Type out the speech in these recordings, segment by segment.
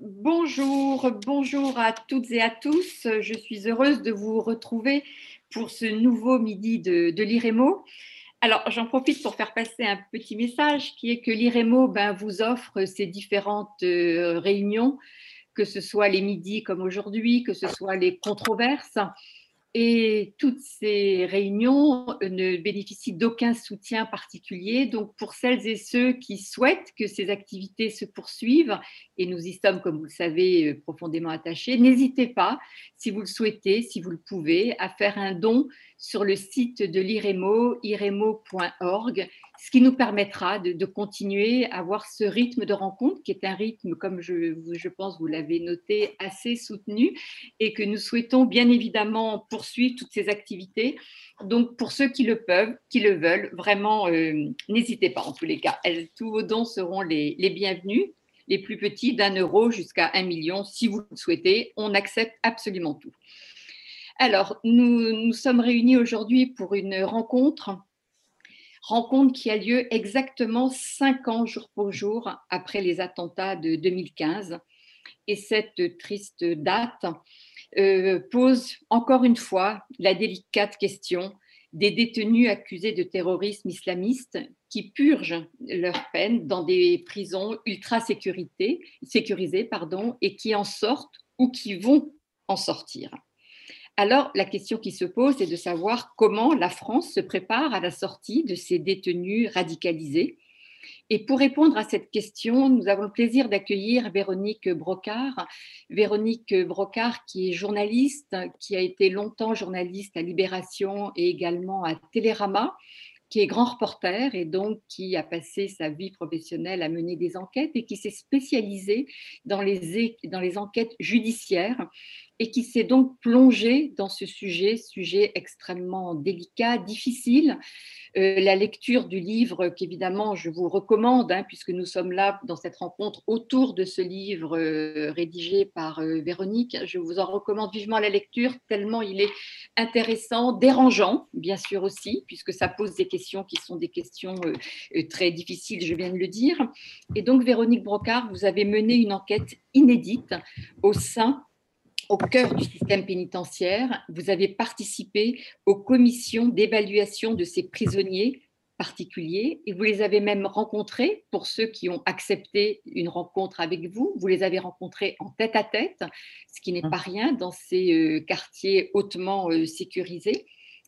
Bonjour, bonjour à toutes et à tous. Je suis heureuse de vous retrouver pour ce nouveau midi de, de l'IREMO. Alors, j'en profite pour faire passer un petit message qui est que l'IREMO ben, vous offre ces différentes euh, réunions, que ce soit les midis comme aujourd'hui, que ce soit les controverses. Et toutes ces réunions ne bénéficient d'aucun soutien particulier. Donc, pour celles et ceux qui souhaitent que ces activités se poursuivent, et nous y sommes, comme vous le savez, profondément attachés, n'hésitez pas, si vous le souhaitez, si vous le pouvez, à faire un don sur le site de l'IREMO, iremo.org, ce qui nous permettra de, continuer à avoir ce rythme de rencontre qui est un rythme, comme je, pense vous l'avez noté, assez soutenu et que nous souhaitons bien évidemment poursuivre toutes ces activités. Donc pour ceux qui le peuvent, qui le veulent, vraiment, euh, n'hésitez pas en tous les cas. tous vos dons seront les bienvenus les plus petits d'un euro jusqu'à un million, si vous le souhaitez. On accepte absolument tout. Alors, nous nous sommes réunis aujourd'hui pour une rencontre, rencontre qui a lieu exactement cinq ans jour pour jour après les attentats de 2015. Et cette triste date euh, pose encore une fois la délicate question des détenus accusés de terrorisme islamiste qui purgent leur peine dans des prisons ultra sécurisées pardon, et qui en sortent ou qui vont en sortir. Alors, la question qui se pose est de savoir comment la France se prépare à la sortie de ces détenus radicalisés. Et pour répondre à cette question, nous avons le plaisir d'accueillir Véronique Brocard. Véronique Brocard, qui est journaliste, qui a été longtemps journaliste à Libération et également à Télérama, qui est grand reporter et donc qui a passé sa vie professionnelle à mener des enquêtes et qui s'est spécialisée dans les, dans les enquêtes judiciaires et qui s'est donc plongé dans ce sujet, sujet extrêmement délicat, difficile. Euh, la lecture du livre qu'évidemment je vous recommande, hein, puisque nous sommes là dans cette rencontre autour de ce livre euh, rédigé par euh, Véronique, je vous en recommande vivement la lecture, tellement il est intéressant, dérangeant, bien sûr aussi, puisque ça pose des questions qui sont des questions très difficiles, je viens de le dire. Et donc, Véronique Brocard, vous avez mené une enquête inédite au sein au cœur du système pénitentiaire, vous avez participé aux commissions d'évaluation de ces prisonniers particuliers et vous les avez même rencontrés pour ceux qui ont accepté une rencontre avec vous. Vous les avez rencontrés en tête à tête, ce qui n'est pas rien dans ces euh, quartiers hautement euh, sécurisés.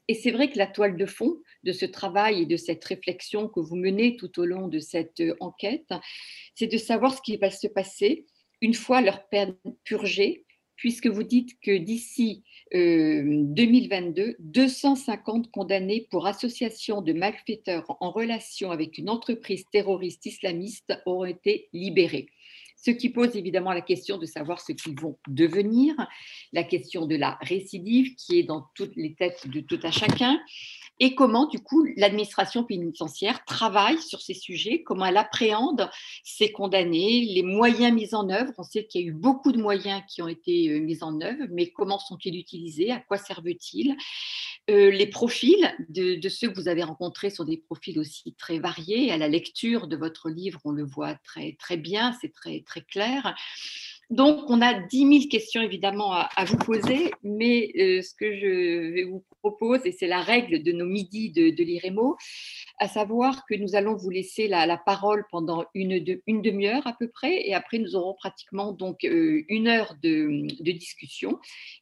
Et c'est vrai que la toile de fond de ce travail et de cette réflexion que vous menez tout au long de cette euh, enquête, c'est de savoir ce qui va se passer une fois leur peine purgée, puisque vous dites que d'ici 2022, euh, 250 condamnés pour association de malfaiteurs en relation avec une entreprise terroriste islamiste auront été libérés. Ce qui pose évidemment la question de savoir ce qu'ils vont devenir, la question de la récidive qui est dans toutes les têtes de tout un chacun, et comment, du coup, l'administration pénitentiaire travaille sur ces sujets, comment elle appréhende ces condamnés, les moyens mis en œuvre? On sait qu'il y a eu beaucoup de moyens qui ont été euh, mis en œuvre, mais comment sont-ils utilisés? À quoi servent-ils? Euh, Les profils de, de, ceux que vous avez rencontrés sont des profils aussi très variés. À la lecture de votre livre, on le voit très, très bien, c'est très, très clair. Donc, on a 10 000 questions évidemment à, vous poser, mais euh, ce que je vous propose, et c'est la règle de nos midis de, de l'IREMO, à savoir que nous allons vous laisser la, parole pendant une, une demi-heure à peu près, et après nous aurons pratiquement donc euh, une heure de, discussion.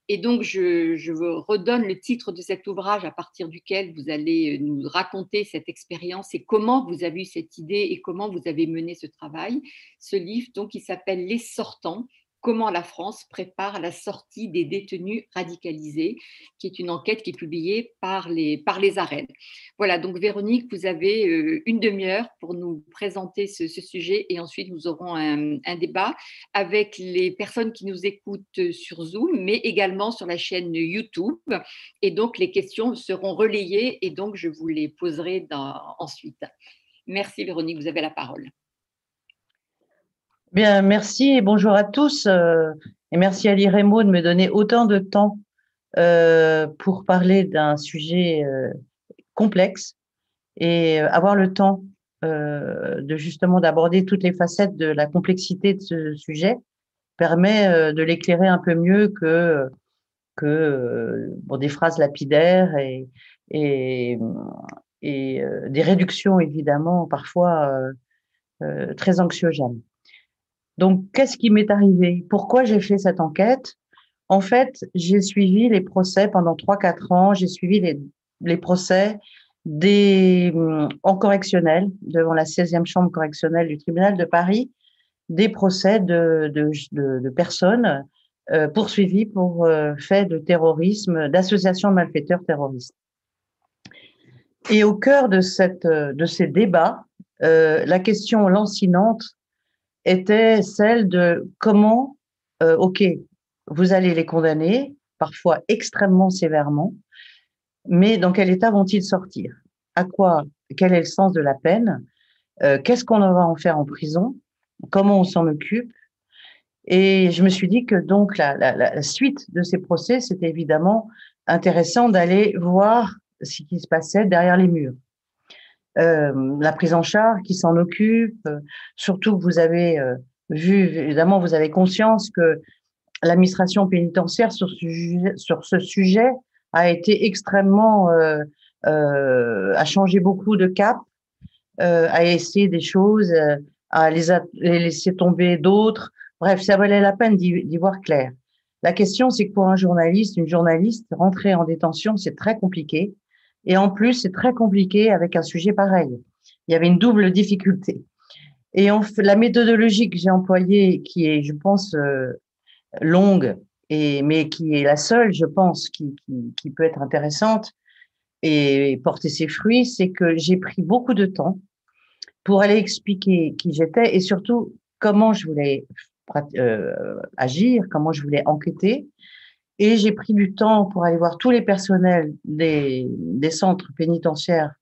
Et donc, je, je vous redonne le titre de cet ouvrage à partir duquel vous allez euh, nous raconter cette expérience et comment vous avez eu cette idée et comment vous avez mené ce travail. Ce livre, donc, il s'appelle Les Sortants Comment la France prépare la sortie des détenus radicalisés, qui est une enquête qui est publiée par les, par les arènes. Voilà, donc Véronique, vous avez euh, une demi-heure pour nous présenter ce, sujet et ensuite nous aurons un, débat avec les personnes qui nous écoutent sur Zoom, mais également sur la chaîne YouTube. Et donc les questions seront relayées et donc je vous les poserai ensuite. Merci Véronique, vous avez la parole. Bien, merci et bonjour à tous. Euh, et merci à l'IREMO de me donner autant de temps euh, pour parler d'un sujet euh, complexe et avoir le temps de justement d'aborder toutes les facettes de la complexité de ce sujet permet de l'éclairer un peu mieux que que des phrases lapidaires et, et, et des réductions évidemment parfois très anxiogènes. Donc, qu'est-ce qui m'est arrivé? Pourquoi j'ai fait cette enquête? En fait, j'ai suivi les procès pendant 3-4 ans. J'ai suivi les, les procès des, en correctionnel, devant la 16e chambre correctionnelle du tribunal de Paris, des procès de, de, de, personnes euh, poursuivies pour euh, faits de terrorisme, d'association de malfaiteurs terroristes. Et au cœur de, cette, de ces débats, euh, la question lancinante était celle de comment, euh, OK, vous allez les condamner, parfois extrêmement sévèrement, mais dans quel état vont-ils sortir? À quoi Quel est le sens de la peine? Euh, Qu'est-ce qu'on va en faire en prison? Comment on s'en occupe? Et je me suis dit que donc la, la, la suite de ces procès, c'était évidemment intéressant d'aller voir ce qui se passait derrière les murs. Euh, la prise en charge qui s'en occupe. Euh, surtout vous avez euh, vu, évidemment, vous avez conscience que l'administration pénitentiaire sur ce, sujet, a été extrêmement, euh, a changé beaucoup de cap, a essayé des choses, a les, a, les laissé tomber d'autres. Bref, ça valait la peine d'y voir clair. La question, c'est que pour un journaliste, une journaliste, rentrer en détention, c'est très compliqué. Et en plus, c'est très compliqué avec un sujet pareil. Il y avait une double difficulté. Et on, la méthodologie que j'ai employée, qui est, je pense, euh, longue, et, mais qui est la seule, je pense, qui peut être intéressante et porter ses fruits, c'est que j'ai pris beaucoup de temps pour aller expliquer qui j'étais et surtout comment je voulais euh, agir, comment je voulais enquêter, et j'ai pris du temps pour aller voir tous les personnels des, centres pénitentiaires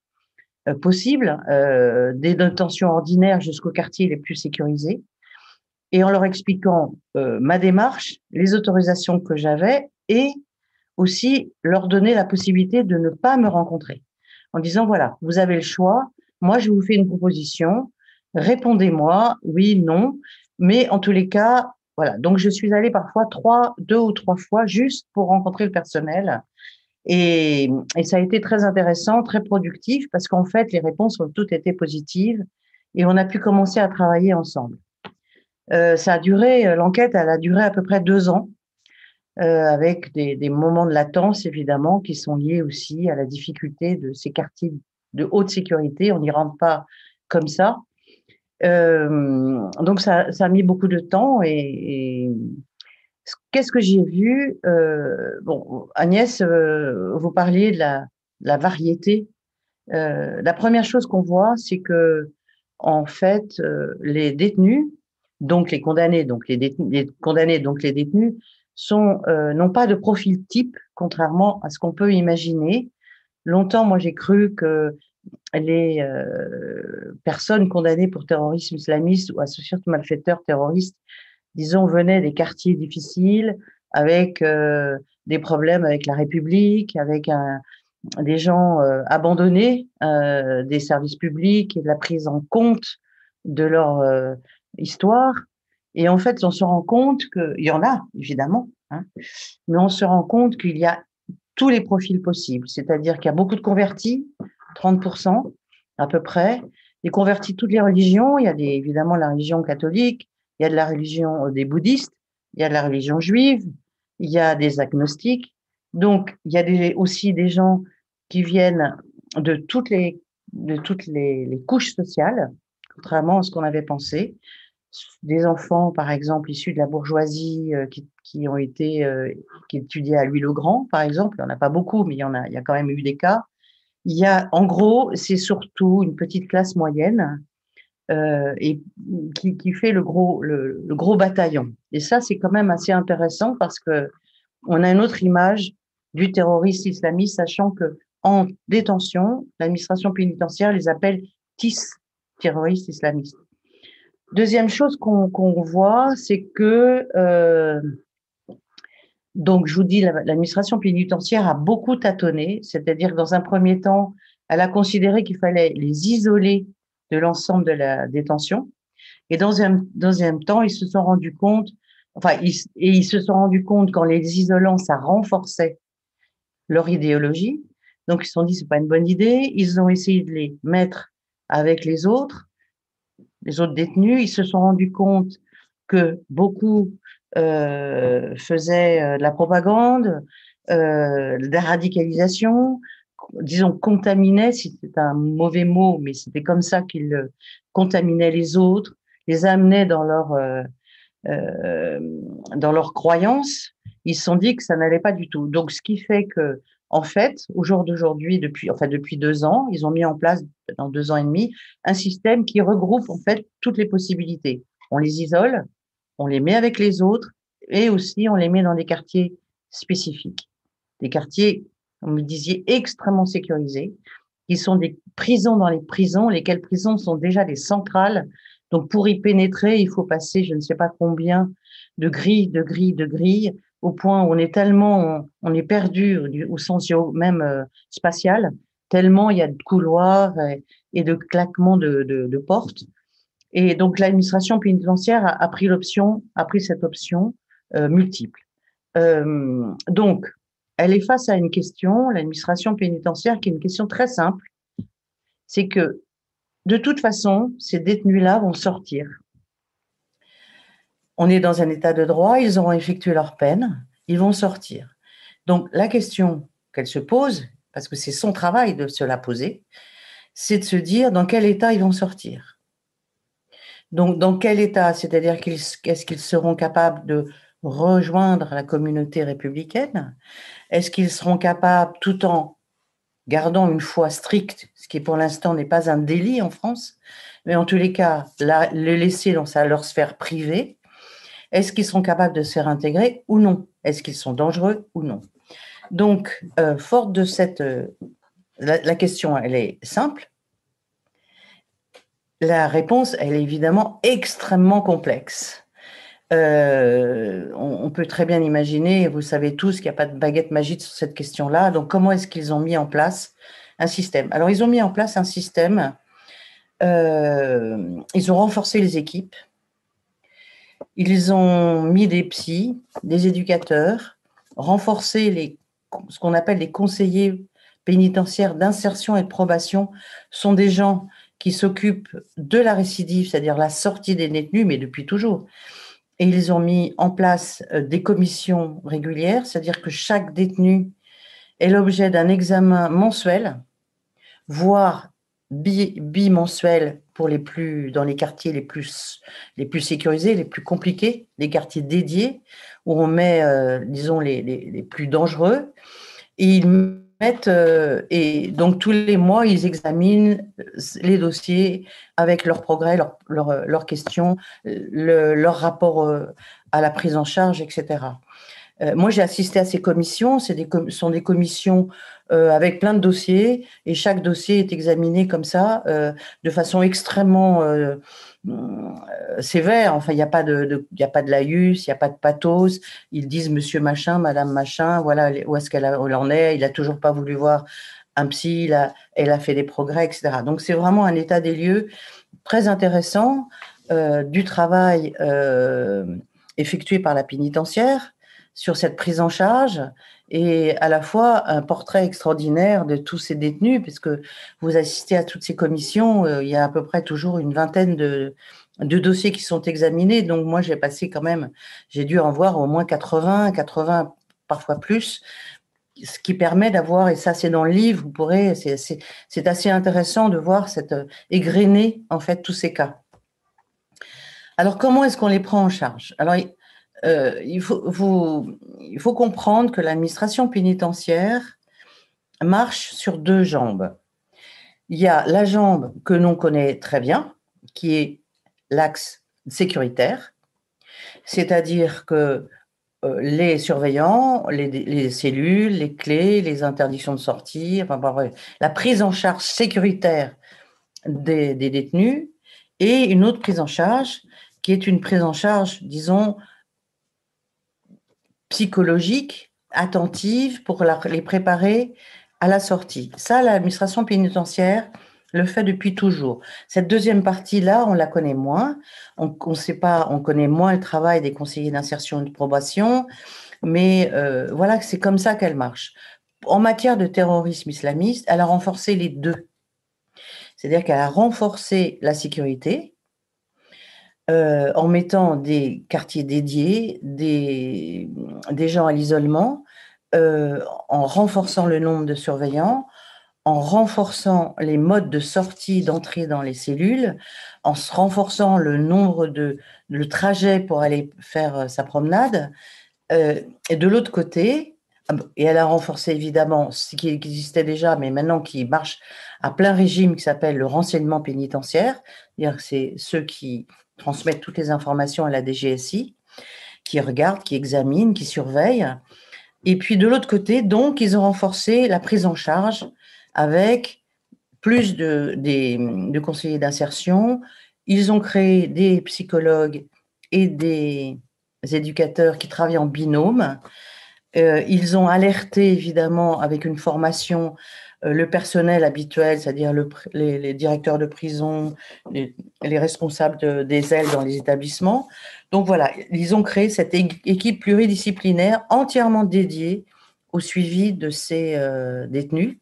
euh, possibles, euh, des détentions ordinaires jusqu'aux quartiers les plus sécurisés, et en leur expliquant euh, ma démarche, les autorisations que j'avais, et aussi leur donner la possibilité de ne pas me rencontrer, en disant, voilà, vous avez le choix, moi je vous fais une proposition, répondez-moi, oui, non, mais en tous les cas, voilà. Donc, je suis allée parfois trois, deux ou trois fois juste pour rencontrer le personnel. Et, ça a été très intéressant, très productif, parce qu'en fait, les réponses ont toutes été positives et on a pu commencer à travailler ensemble. Euh, ça a duré, l'enquête, elle a duré à peu près deux ans, euh, avec des, moments de latence, évidemment, qui sont liés aussi à la difficulté de ces quartiers de haute sécurité. On n'y rentre pas comme ça. Euh, donc ça, ça, a mis beaucoup de temps et, et qu'est-ce que j'ai vu euh, Bon, Agnès, euh, vous parliez de la, la variété. Euh, la première chose qu'on voit, c'est que en fait, euh, les détenus, donc les condamnés, donc les, détenus, les condamnés, donc les détenus, sont n'ont pas de profil type, contrairement à ce qu'on peut imaginer. Longtemps, moi, j'ai cru que les euh, personnes condamnées pour terrorisme islamiste ou associées de malfaiteurs terroristes, disons, venaient des quartiers difficiles, avec euh, des problèmes avec la République, avec des gens euh, abandonnés des services publics et de la prise en compte de leur histoire. Et en fait, on se rend compte qu'il y en a, évidemment, hein, mais on se rend compte qu'il y a tous les profils possibles, c'est-à-dire qu'il y a beaucoup de convertis, 30% à peu près. Il convertit toutes les religions. Il y a des, évidemment la religion catholique, il y a de la religion euh, des bouddhistes, il y a de la religion juive, il y a des agnostiques. Donc, il y a des, aussi des gens qui viennent de toutes les, couches sociales, contrairement à ce qu'on avait pensé. Des enfants, par exemple, issus de la bourgeoisie, euh, qui, ont été, euh, qui étudiaient à Louis-le-Grand, par exemple. Il n'y en a pas beaucoup, mais il y a quand même eu des cas. Il y a, en gros, c'est surtout une petite classe moyenne euh, et qui, qui, fait le gros, le, le, gros bataillon. Et ça, c'est quand même assez intéressant parce que on a une autre image du terroriste islamiste, sachant que en détention, l'administration pénitentiaire les appelle TIS, terroristes islamistes. Deuxième chose qu'on qu voit, c'est que euh, donc, je vous dis, l'administration pénitentiaire a beaucoup tâtonné, c'est-à-dire que dans un premier temps, elle a considéré qu'il fallait les isoler de l'ensemble de la détention. Et dans un deuxième temps, ils se sont rendus compte enfin, et ils se sont rendus compte qu'en les isolant, ça renforçait leur idéologie. Donc, ils se sont dit, c'est pas une bonne idée. Ils ont essayé de les mettre avec les autres, les autres détenus. Ils se sont rendus compte que beaucoup euh, faisaient euh, de la propagande, euh, de la radicalisation, disons, contaminaient, c'était un mauvais mot, mais c'était comme ça qu'ils contaminaient les autres, les amenaient dans leur, euh, euh, dans leurs croyances. Ils se sont dit que ça n'allait pas du tout. Donc, ce qui fait que, en fait, au jour d'aujourd'hui, depuis, enfin, depuis deux ans, ils ont mis en place, dans deux ans et demi, un système qui regroupe, en fait, toutes les possibilités. On les isole, on les met avec les autres et aussi on les met dans des quartiers spécifiques. Des quartiers vous me disiez, extrêmement sécurisés, qui sont des prisons dans les prisons, lesquelles prisons sont déjà des centrales. Donc, pour y pénétrer, il faut passer, je ne sais pas combien, de grilles, de grilles, de grilles, au point où on est tellement, on, est perdu au sens même euh, spatial, tellement il y a de couloirs et, de claquements de, de, portes. Et donc, l'administration pénitentiaire a, pris l'option, a pris cette option euh, multiple. Euh, donc, elle est face à une question, l'administration pénitentiaire, qui est une question très simple. C'est que, de toute façon, ces détenus-là vont sortir. On est dans un état de droit, ils auront effectué leur peine, ils vont sortir. Donc, la question qu'elle se pose, parce que c'est son travail de se la poser, c'est de se dire dans quel état ils vont sortir. Donc, dans quel état? C'est-à-dire qu'est-ce qu'ils seront capables de rejoindre la communauté républicaine? Est-ce qu'ils seront capables, tout en gardant une foi stricte, ce qui pour l'instant n'est pas un délit en France, mais en tous les cas, la, le laisser dans sa, leur sphère privée, est-ce qu'ils seront capables de se faire intégrer ou non? Est-ce qu'ils sont dangereux ou non? Donc, euh, forte de cette... Euh, la question, elle est simple. La réponse, elle est évidemment extrêmement complexe. Euh, on, peut très bien imaginer, vous savez tous qu'il n'y a pas de baguette magique sur cette question-là. Donc, comment est-ce qu'ils ont mis en place un système? Alors, ils ont mis en place un système. Euh, ils ont renforcé les équipes. Ils ont mis des psys, des éducateurs, renforcé les, ce qu'on appelle les conseillers pénitentiaires d'insertion et de probation. sont des gens qui s'occupent de la récidive, c'est-à-dire la sortie des détenus, mais depuis toujours et ils ont mis en place euh, des commissions régulières, c'est-à-dire que chaque détenu est l'objet d'un examen mensuel, voire bimensuel pour les plus dans les quartiers les plus les plus sécurisés, les plus compliqués, les quartiers dédiés où on met euh, disons les, les, les, plus dangereux. Et ils euh, et donc tous les mois, ils examinent les dossiers avec leurs progrès, leurs leur, questions, leur rapport euh, à la prise en charge, etc. Euh, moi, j'ai assisté à ces commissions. Ce sont des commissions avec plein de dossiers et chaque dossier est examiné comme ça, de façon extrêmement euh, sévère. Enfin, il n'y a pas de, il a pas de laïus, il n'y a pas de pathos. Ils disent Monsieur machin, Madame machin. Voilà où est-ce qu'elle en est. Il a toujours pas voulu voir un psy. elle a fait des progrès, etc. Donc c'est vraiment un état des lieux très intéressant euh, du travail euh, effectué par la pénitentiaire sur cette prise en charge et à la fois un portrait extraordinaire de tous ces détenus, puisque vous assistez à toutes ces commissions, euh, il y a à peu près toujours une vingtaine de, dossiers qui sont examinés. Donc moi, j'ai passé quand même, j'ai dû en voir au moins 80, 80 parfois plus, ce qui permet d'avoir, et ça c'est dans le livre, vous pourrez, c'est assez intéressant de voir cette euh, égrener en fait tous ces cas. Alors comment est-ce qu'on les prend en charge? Euh, il, faut, comprendre que l'administration pénitentiaire marche sur deux jambes. Il y a la jambe que l'on connaît très bien, qui est l'axe sécuritaire, c'est-à-dire que euh, les surveillants, les, cellules, les clés, les interdictions de sortie, la prise en charge sécuritaire des, détenus et une autre prise en charge qui est une prise en charge, disons, psychologique, attentive pour les préparer à la sortie. Ça, l'administration pénitentiaire le fait depuis toujours. Cette deuxième partie-là, on la connaît moins. On, on sait pas, on connaît moins le travail des conseillers d'insertion et de probation, mais euh, voilà, c'est comme ça qu'elle marche. En matière de terrorisme islamiste, elle a renforcé les deux. C'est-à-dire qu'elle a renforcé la sécurité euh, en mettant des quartiers dédiés, des, gens à l'isolement, euh, en renforçant le nombre de surveillants, en renforçant les modes de sortie, d'entrée dans les cellules, en se renforçant le nombre de le trajet pour aller faire euh, sa promenade. Et de l'autre côté, ah et elle a renforcé évidemment ce qui existait déjà, mais maintenant qui marche à plein régime, qui s'appelle le renseignement pénitentiaire. C'est-à-dire c'est ceux qui transmettent toutes les informations à la DGSI, qui regardent, qui examinent, qui surveillent. Et puis de l'autre côté, donc, ils ont renforcé la prise en charge avec plus de, conseillers d'insertion. Ils ont créé des psychologues et des éducateurs qui travaillent en binôme. Euh, ils ont alerté évidemment avec une formation le personnel habituel, c'est-à-dire le, les, directeurs de prison, les, responsables des ailes dans les établissements. Donc voilà, ils ont créé cette équipe pluridisciplinaire entièrement dédiée au suivi de ces euh, détenus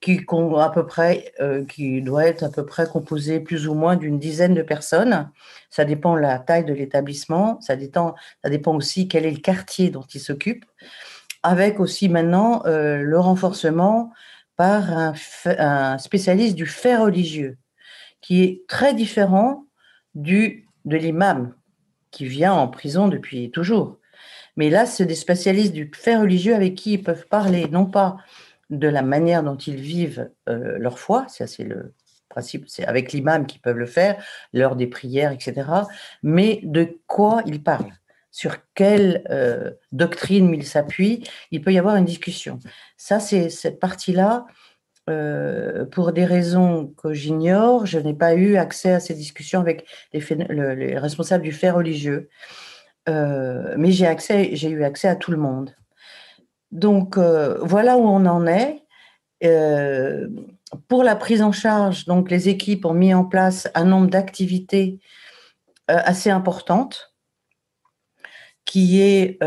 qui, à peu près, euh, qui doit être à peu près composé plus ou moins d'une dizaine de personnes. Ça dépend de la taille de l'établissement, ça dépend, aussi quel est le quartier dont il s'occupe, avec aussi maintenant euh, le renforcement par un, spécialiste du fait religieux, qui est très différent du, de l'imam, qui vient en prison depuis toujours. Mais là, c'est des spécialistes du fait religieux avec qui ils peuvent parler, non pas de la manière dont ils vivent euh, leur foi, ça c'est le principe, c'est avec l'imam qu'ils peuvent le faire, l'heure des prières, etc., mais de quoi ils parlent, sur quelle euh, doctrine ils s'appuient, il peut y avoir une discussion. Ça, c'est cette partie-là, euh, pour des raisons que j'ignore, je n'ai pas eu accès à ces discussions avec les, les responsables du fait religieux, mais j'ai eu accès à tout le monde. Donc euh, voilà où on en est. Euh, pour la prise en charge, donc les équipes ont mis en place un nombre d'activités euh, assez importantes, qui est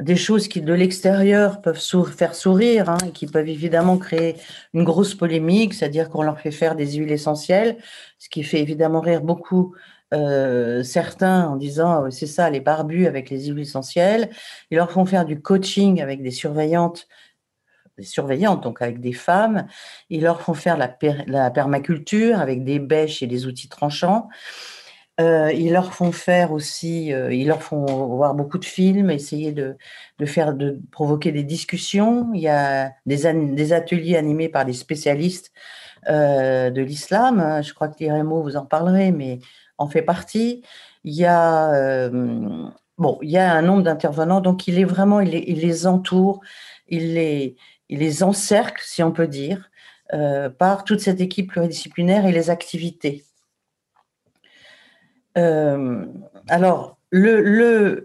des choses qui de l'extérieur peuvent faire sourire, hein, qui peuvent évidemment créer une grosse polémique, c'est-à-dire qu'on leur fait faire des huiles essentielles, ce qui fait évidemment rire beaucoup euh, certains en disant oh, c'est ça les barbus avec les huiles essentielles. Ils leur font faire du coaching avec des surveillantes, des surveillantes donc avec des femmes. Ils leur font faire la permaculture avec des bêches et des outils tranchants. Euh, ils leur font faire aussi, euh, ils leur font voir beaucoup de films, essayer de, faire, de provoquer des discussions. Il y a des, ateliers animés par des spécialistes euh, de l'islam. Je crois que Liremo vous en parlerez, mais en fait partie. Il y a, bon, il y a un nombre d'intervenants, donc il est vraiment, il les, entoure, il les, il les encercle, si on peut dire, par toute cette équipe pluridisciplinaire et les activités. Euh, alors, le,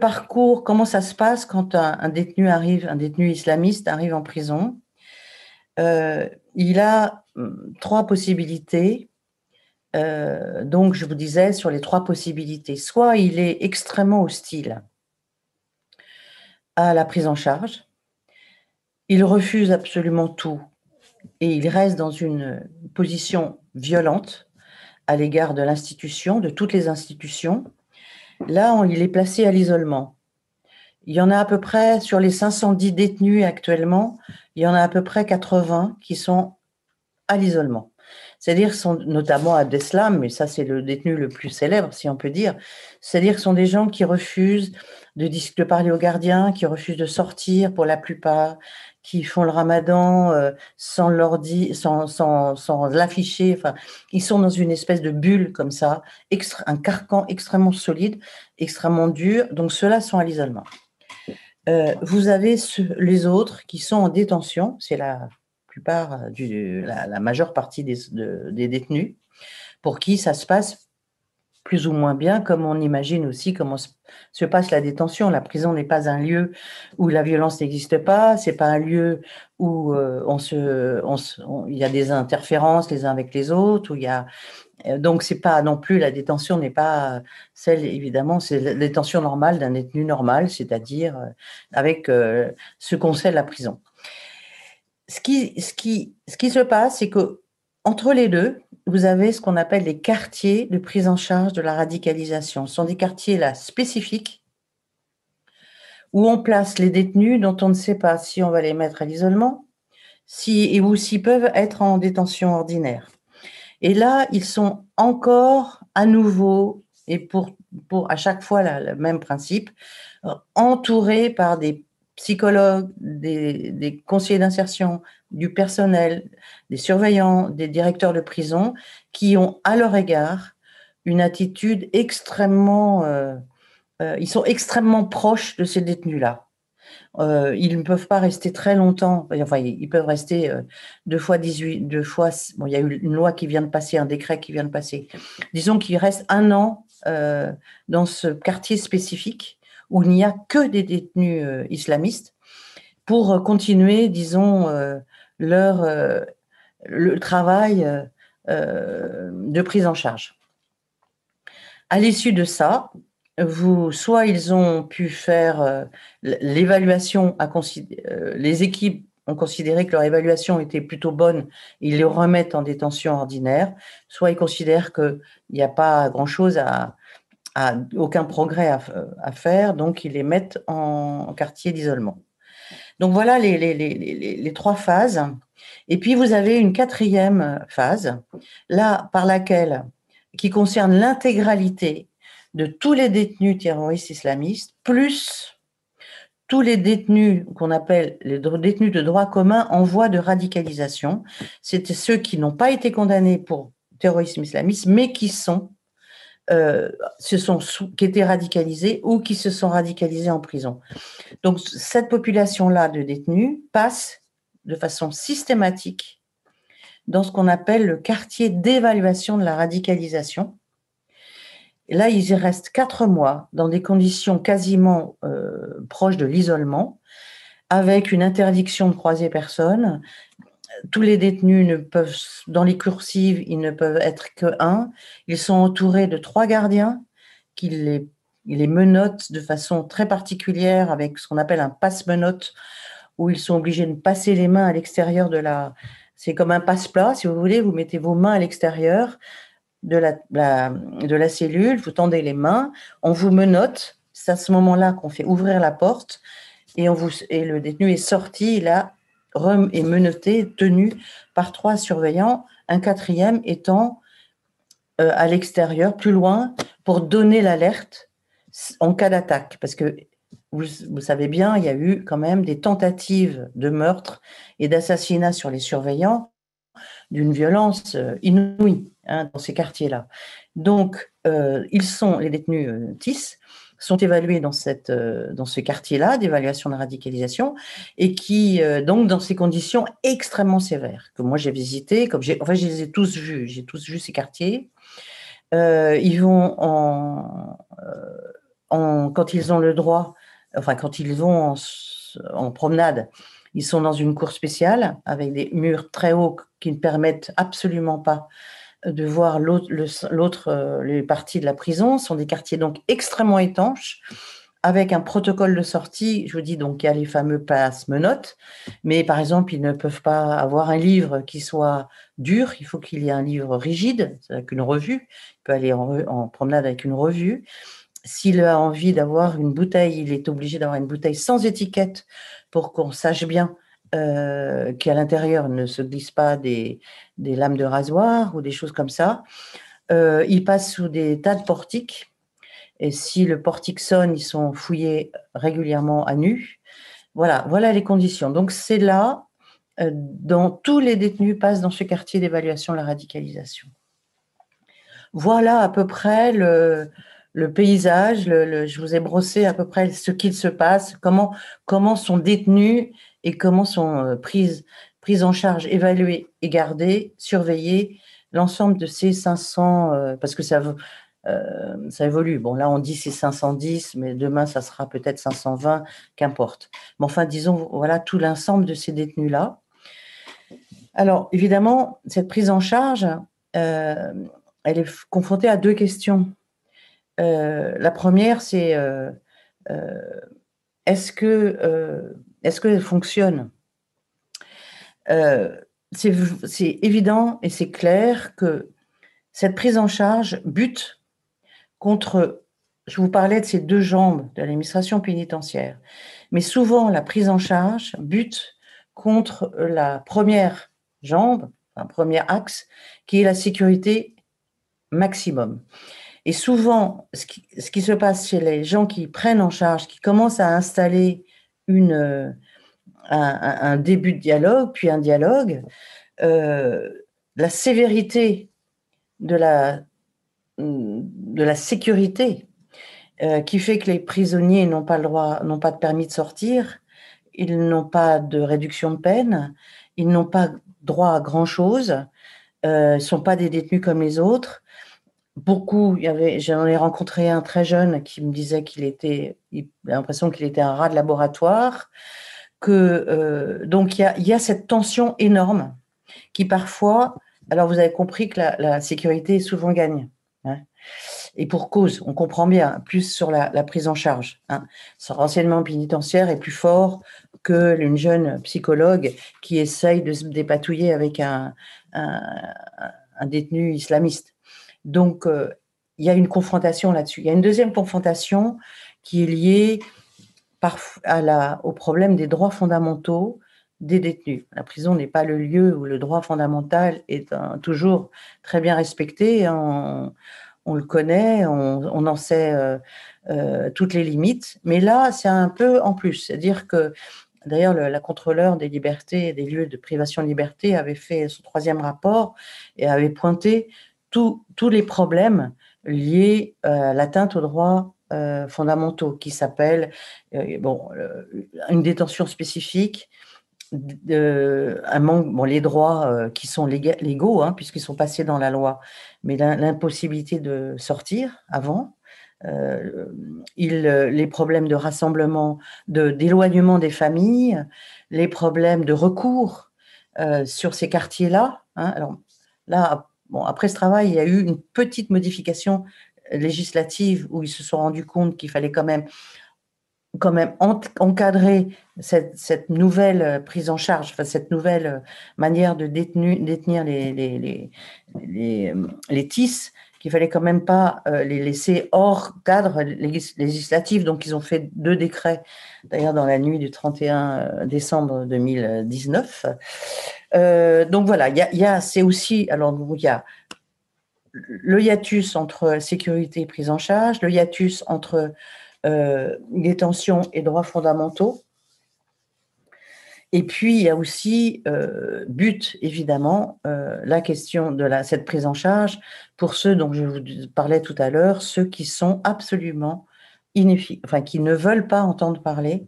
parcours, comment ça se passe quand un, détenu islamiste arrive en prison? Il a hum, trois possibilités. Euh, donc, je vous disais sur les trois possibilités. Soit il est extrêmement hostile à la prise en charge, il refuse absolument tout et il reste dans une position violente à l'égard de l'institution, de toutes les institutions. Là, il est placé à l'isolement. Il y en a à peu près, sur les 510 détenus actuellement, il y en a à peu près 80 qui sont à l'isolement. C'est-à-dire, sont notamment Abdeslam, mais ça c'est le détenu le plus célèbre, si on peut dire. C'est-à-dire sont des gens qui refusent de, parler aux gardiens, qui refusent de sortir pour la plupart, qui font le ramadan euh, sans l'afficher. Enfin, ils sont dans une espèce de bulle comme ça, un carcan extrêmement solide, extrêmement dur. Donc ceux-là sont à l'isolement. Euh, vous avez les autres qui sont en détention, c'est la plupart, euh, la, majeure partie des, détenus, pour qui ça se passe plus ou moins bien, comme on imagine aussi comment se passe la détention. La prison n'est pas un lieu où la violence n'existe pas, c'est pas un lieu où euh, il y a des interférences les uns avec les autres, euh, donc c'est pas non plus la détention n'est pas celle évidemment c'est la détention normale d'un détenu normal, c'est-à-dire euh, avec ce qu'on sait la prison. Ce qui, ce qui se passe, c'est que entre les deux, vous avez ce qu'on appelle les quartiers de prise en charge de la radicalisation. Ce sont des quartiers là spécifiques où on place les détenus dont on ne sait pas si on va les mettre à l'isolement, et ou s'ils peuvent être en détention ordinaire. Et là, ils sont encore à nouveau et pour, à chaque fois le même principe, entourés par des psychologues, des conseillers d'insertion, du personnel, des surveillants, des directeurs de prison, qui ont à leur égard une attitude extrêmement... Euh, euh, ils sont extrêmement proches de ces détenus-là. Euh, ils ne peuvent pas rester très longtemps. Enfin, ils peuvent rester deux fois 18, deux fois. Bon, il y a eu une loi qui vient de passer, un décret qui vient de passer. Disons qu'il reste un an dans ce quartier spécifique où il n'y a que des détenus islamistes pour continuer, disons, leur le travail euh, euh, de prise en charge. À l'issue de ça, vous, soit ils ont pu faire l'évaluation, les équipes ont considéré que leur évaluation était plutôt bonne, ils les remettent en détention ordinaire, soit ils considèrent qu'il n'y a pas grand-chose à, aucun progrès à, faire, donc ils les mettent en quartier d'isolement. Donc voilà les, trois phases. Et puis vous avez une quatrième phase, là par laquelle, qui concerne l'intégralité de tous les détenus terroristes islamistes, plus tous les détenus qu'on appelle les détenus de droit commun en voie de radicalisation. C'était ceux qui n'ont pas été condamnés pour terrorisme islamiste, mais qui sont euh, se sont, qui étaient radicalisés ou qui se sont radicalisés en prison. Donc cette population-là de détenus passe de façon systématique dans ce qu'on appelle le quartier d'évaluation de la radicalisation. Là, ils y restent quatre mois dans des conditions quasiment euh, proches de l'isolement, avec une interdiction de croiser personne, tous les détenus ne peuvent, dans les cursives, ils ne peuvent être que un. Ils sont entourés de trois gardiens qui les, les menottent de façon très particulière avec ce qu'on appelle un passe-menotte, où ils sont obligés de passer les mains à l'extérieur de la. C'est comme un passe-plat, si vous voulez, vous mettez vos mains à l'extérieur de la, de la cellule, vous tendez les mains, on vous menotte. C'est à ce moment-là qu'on fait ouvrir la porte et, on vous, et le détenu est sorti, il a est menotté, tenu par trois surveillants, un quatrième étant euh, à l'extérieur, plus loin, pour donner l'alerte en cas d'attaque. Parce que vous, savez bien, il y a eu quand même des tentatives de meurtre et d'assassinat sur les surveillants d'une violence euh, inouïe hein, dans ces quartiers-là. Donc, euh, ils sont les détenus TIS sont évalués dans, cette, euh, dans ce quartier-là d'évaluation de la radicalisation et qui, euh, donc, dans ces conditions extrêmement sévères, que moi j'ai visité, comme j'ai, enfin, je les ai tous vus, j'ai tous vu ces quartiers. Euh, ils vont en, en, quand ils ont le droit, enfin, quand ils vont en, en promenade, ils sont dans une cour spéciale avec des murs très hauts qui ne permettent absolument pas de voir l'autre, euh, les parties de la prison. Ce sont des quartiers donc extrêmement étanches, avec un protocole de sortie. Je vous dis donc il y a les fameux passes menottes, mais par exemple ils ne peuvent pas avoir un livre qui soit dur. Il faut qu'il y ait un livre rigide, avec une revue. Il peut aller en promenade avec une revue. S'il a envie d'avoir une bouteille, il est obligé d'avoir une bouteille sans étiquette pour qu'on sache bien euh, qui à l'intérieur ne se glissent pas des, lames de rasoir ou des choses comme ça. Euh, ils passent sous des tas de portiques et si le portique sonne, ils sont fouillés régulièrement à nu. Voilà, voilà les conditions. Donc c'est là euh, dont tous les détenus passent dans ce quartier d'évaluation de la radicalisation. Voilà à peu près le, paysage. je vous ai brossé à peu près ce qu'il se passe, comment, comment sont détenus et comment sont euh, prises, prises en charge, évaluées et gardées, surveillées l'ensemble de ces 500, euh, parce que ça, ça évolue. Bon, là, on dit c'est 510, mais demain, ça sera peut-être 520, qu'importe. Mais enfin, disons, voilà tout l'ensemble de ces détenus-là. Alors, évidemment, cette prise en charge, elle est confrontée à deux questions. La première, c'est est-ce que est-ce qu'elle fonctionne? C'est évident et c'est clair que cette prise en charge bute contre, je vous parlais de ces deux jambes de l'administration pénitentiaire, mais souvent la prise en charge bute contre la première jambe, un premier axe, qui est la sécurité maximum. Et souvent, ce qui, se passe chez les gens qui prennent en charge, qui commencent à installer une, un, début de dialogue, puis un dialogue, euh, la sévérité de la, de la sécurité euh, qui fait que les prisonniers n'ont pas le droit, n'ont pas de permis de sortir, ils n'ont pas de réduction de peine, ils n'ont pas droit à grand chose, euh, ne sont pas des détenus comme les autres. Beaucoup, j'en ai rencontré un très jeune qui me disait qu'il était, il l'impression qu'il était un rat de laboratoire, que euh, donc il y, a, y, a, cette tension énorme qui parfois, alors vous avez compris que la, sécurité souvent gagne. Hein, et pour cause, on comprend bien, plus sur la, prise en charge. Hein. Ce renseignement pénitentiaire est plus fort que une jeune psychologue qui essaye de se dépatouiller avec un détenu islamiste. Donc, euh, il y a une confrontation là-dessus. Il y a une deuxième confrontation qui est liée au problème des droits fondamentaux des détenus. La prison n'est pas le lieu où le droit fondamental est toujours très bien respecté. On, on le connaît, on, en sait euh, euh, toutes les limites. Mais là, c'est un peu en plus. C'est-à-dire que, d'ailleurs, la contrôleur des libertés des lieux de privation de liberté avait fait son troisième rapport et avait pointé tous les problèmes liés à l'atteinte aux droits euh, fondamentaux qui s'appellent euh, bon, euh, une détention spécifique, un manque, bon, les droits qui sont légaux, hein, puisqu'ils sont passés dans la loi, mais l'impossibilité de sortir avant, il, les problèmes de rassemblement, d'éloignement des familles, les problèmes de recours sur ces quartiers-là. Hein. alors là, après ce travail, il y a eu une petite modification législative où ils se sont rendus compte qu'il fallait quand même, encadrer cette, nouvelle euh, prise en charge, cette nouvelle euh, manière de détenir les, les, les, euh, qu'il fallait quand même pas les laisser hors cadre législatif. Donc, ils ont fait deux décrets, d'ailleurs, dans la nuit du 31 décembre 2019. Euh, donc voilà, il y a, c'est aussi, alors il y a le hiatus entre sécurité et prise en charge, le hiatus entre euh, détention et droits fondamentaux. Et puis, il y a aussi, euh, but évidemment, euh, la question de cette prise en charge pour ceux dont je vous parlais tout à l'heure, ceux qui sont absolument inefficaces, enfin, qui ne veulent pas entendre parler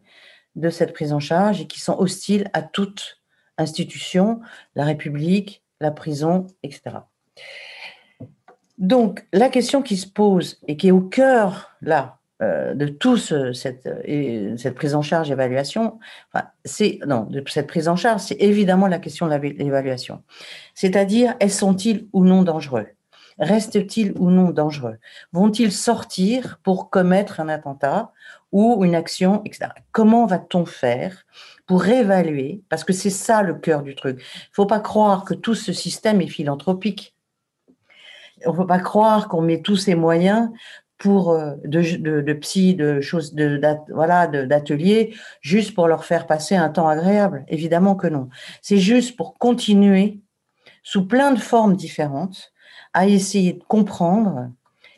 de cette prise en charge et qui sont hostiles à toute institution, la République, la prison, etc. Donc, la question qui se pose et qui est au cœur, là, euh, de tout cette, cette, prise en charge, évaluation, c'est, non, de cette prise en charge, c'est évidemment la question de l'évaluation. C'est-à-dire, sont-ils ou non dangereux Restent-ils ou non dangereux Vont-ils sortir pour commettre un attentat ou une action, etc. Comment va-t-on faire pour évaluer? Parce que c'est ça le cœur du truc. Il ne faut pas croire que tout ce système est philanthropique on ne peut pas croire qu'on met tous ces moyens pour euh, de, de, psy, de choses, de, voilà, d'ateliers, juste pour leur faire passer un temps agréable. Évidemment que non. C'est juste pour continuer sous plein de formes différentes à essayer de comprendre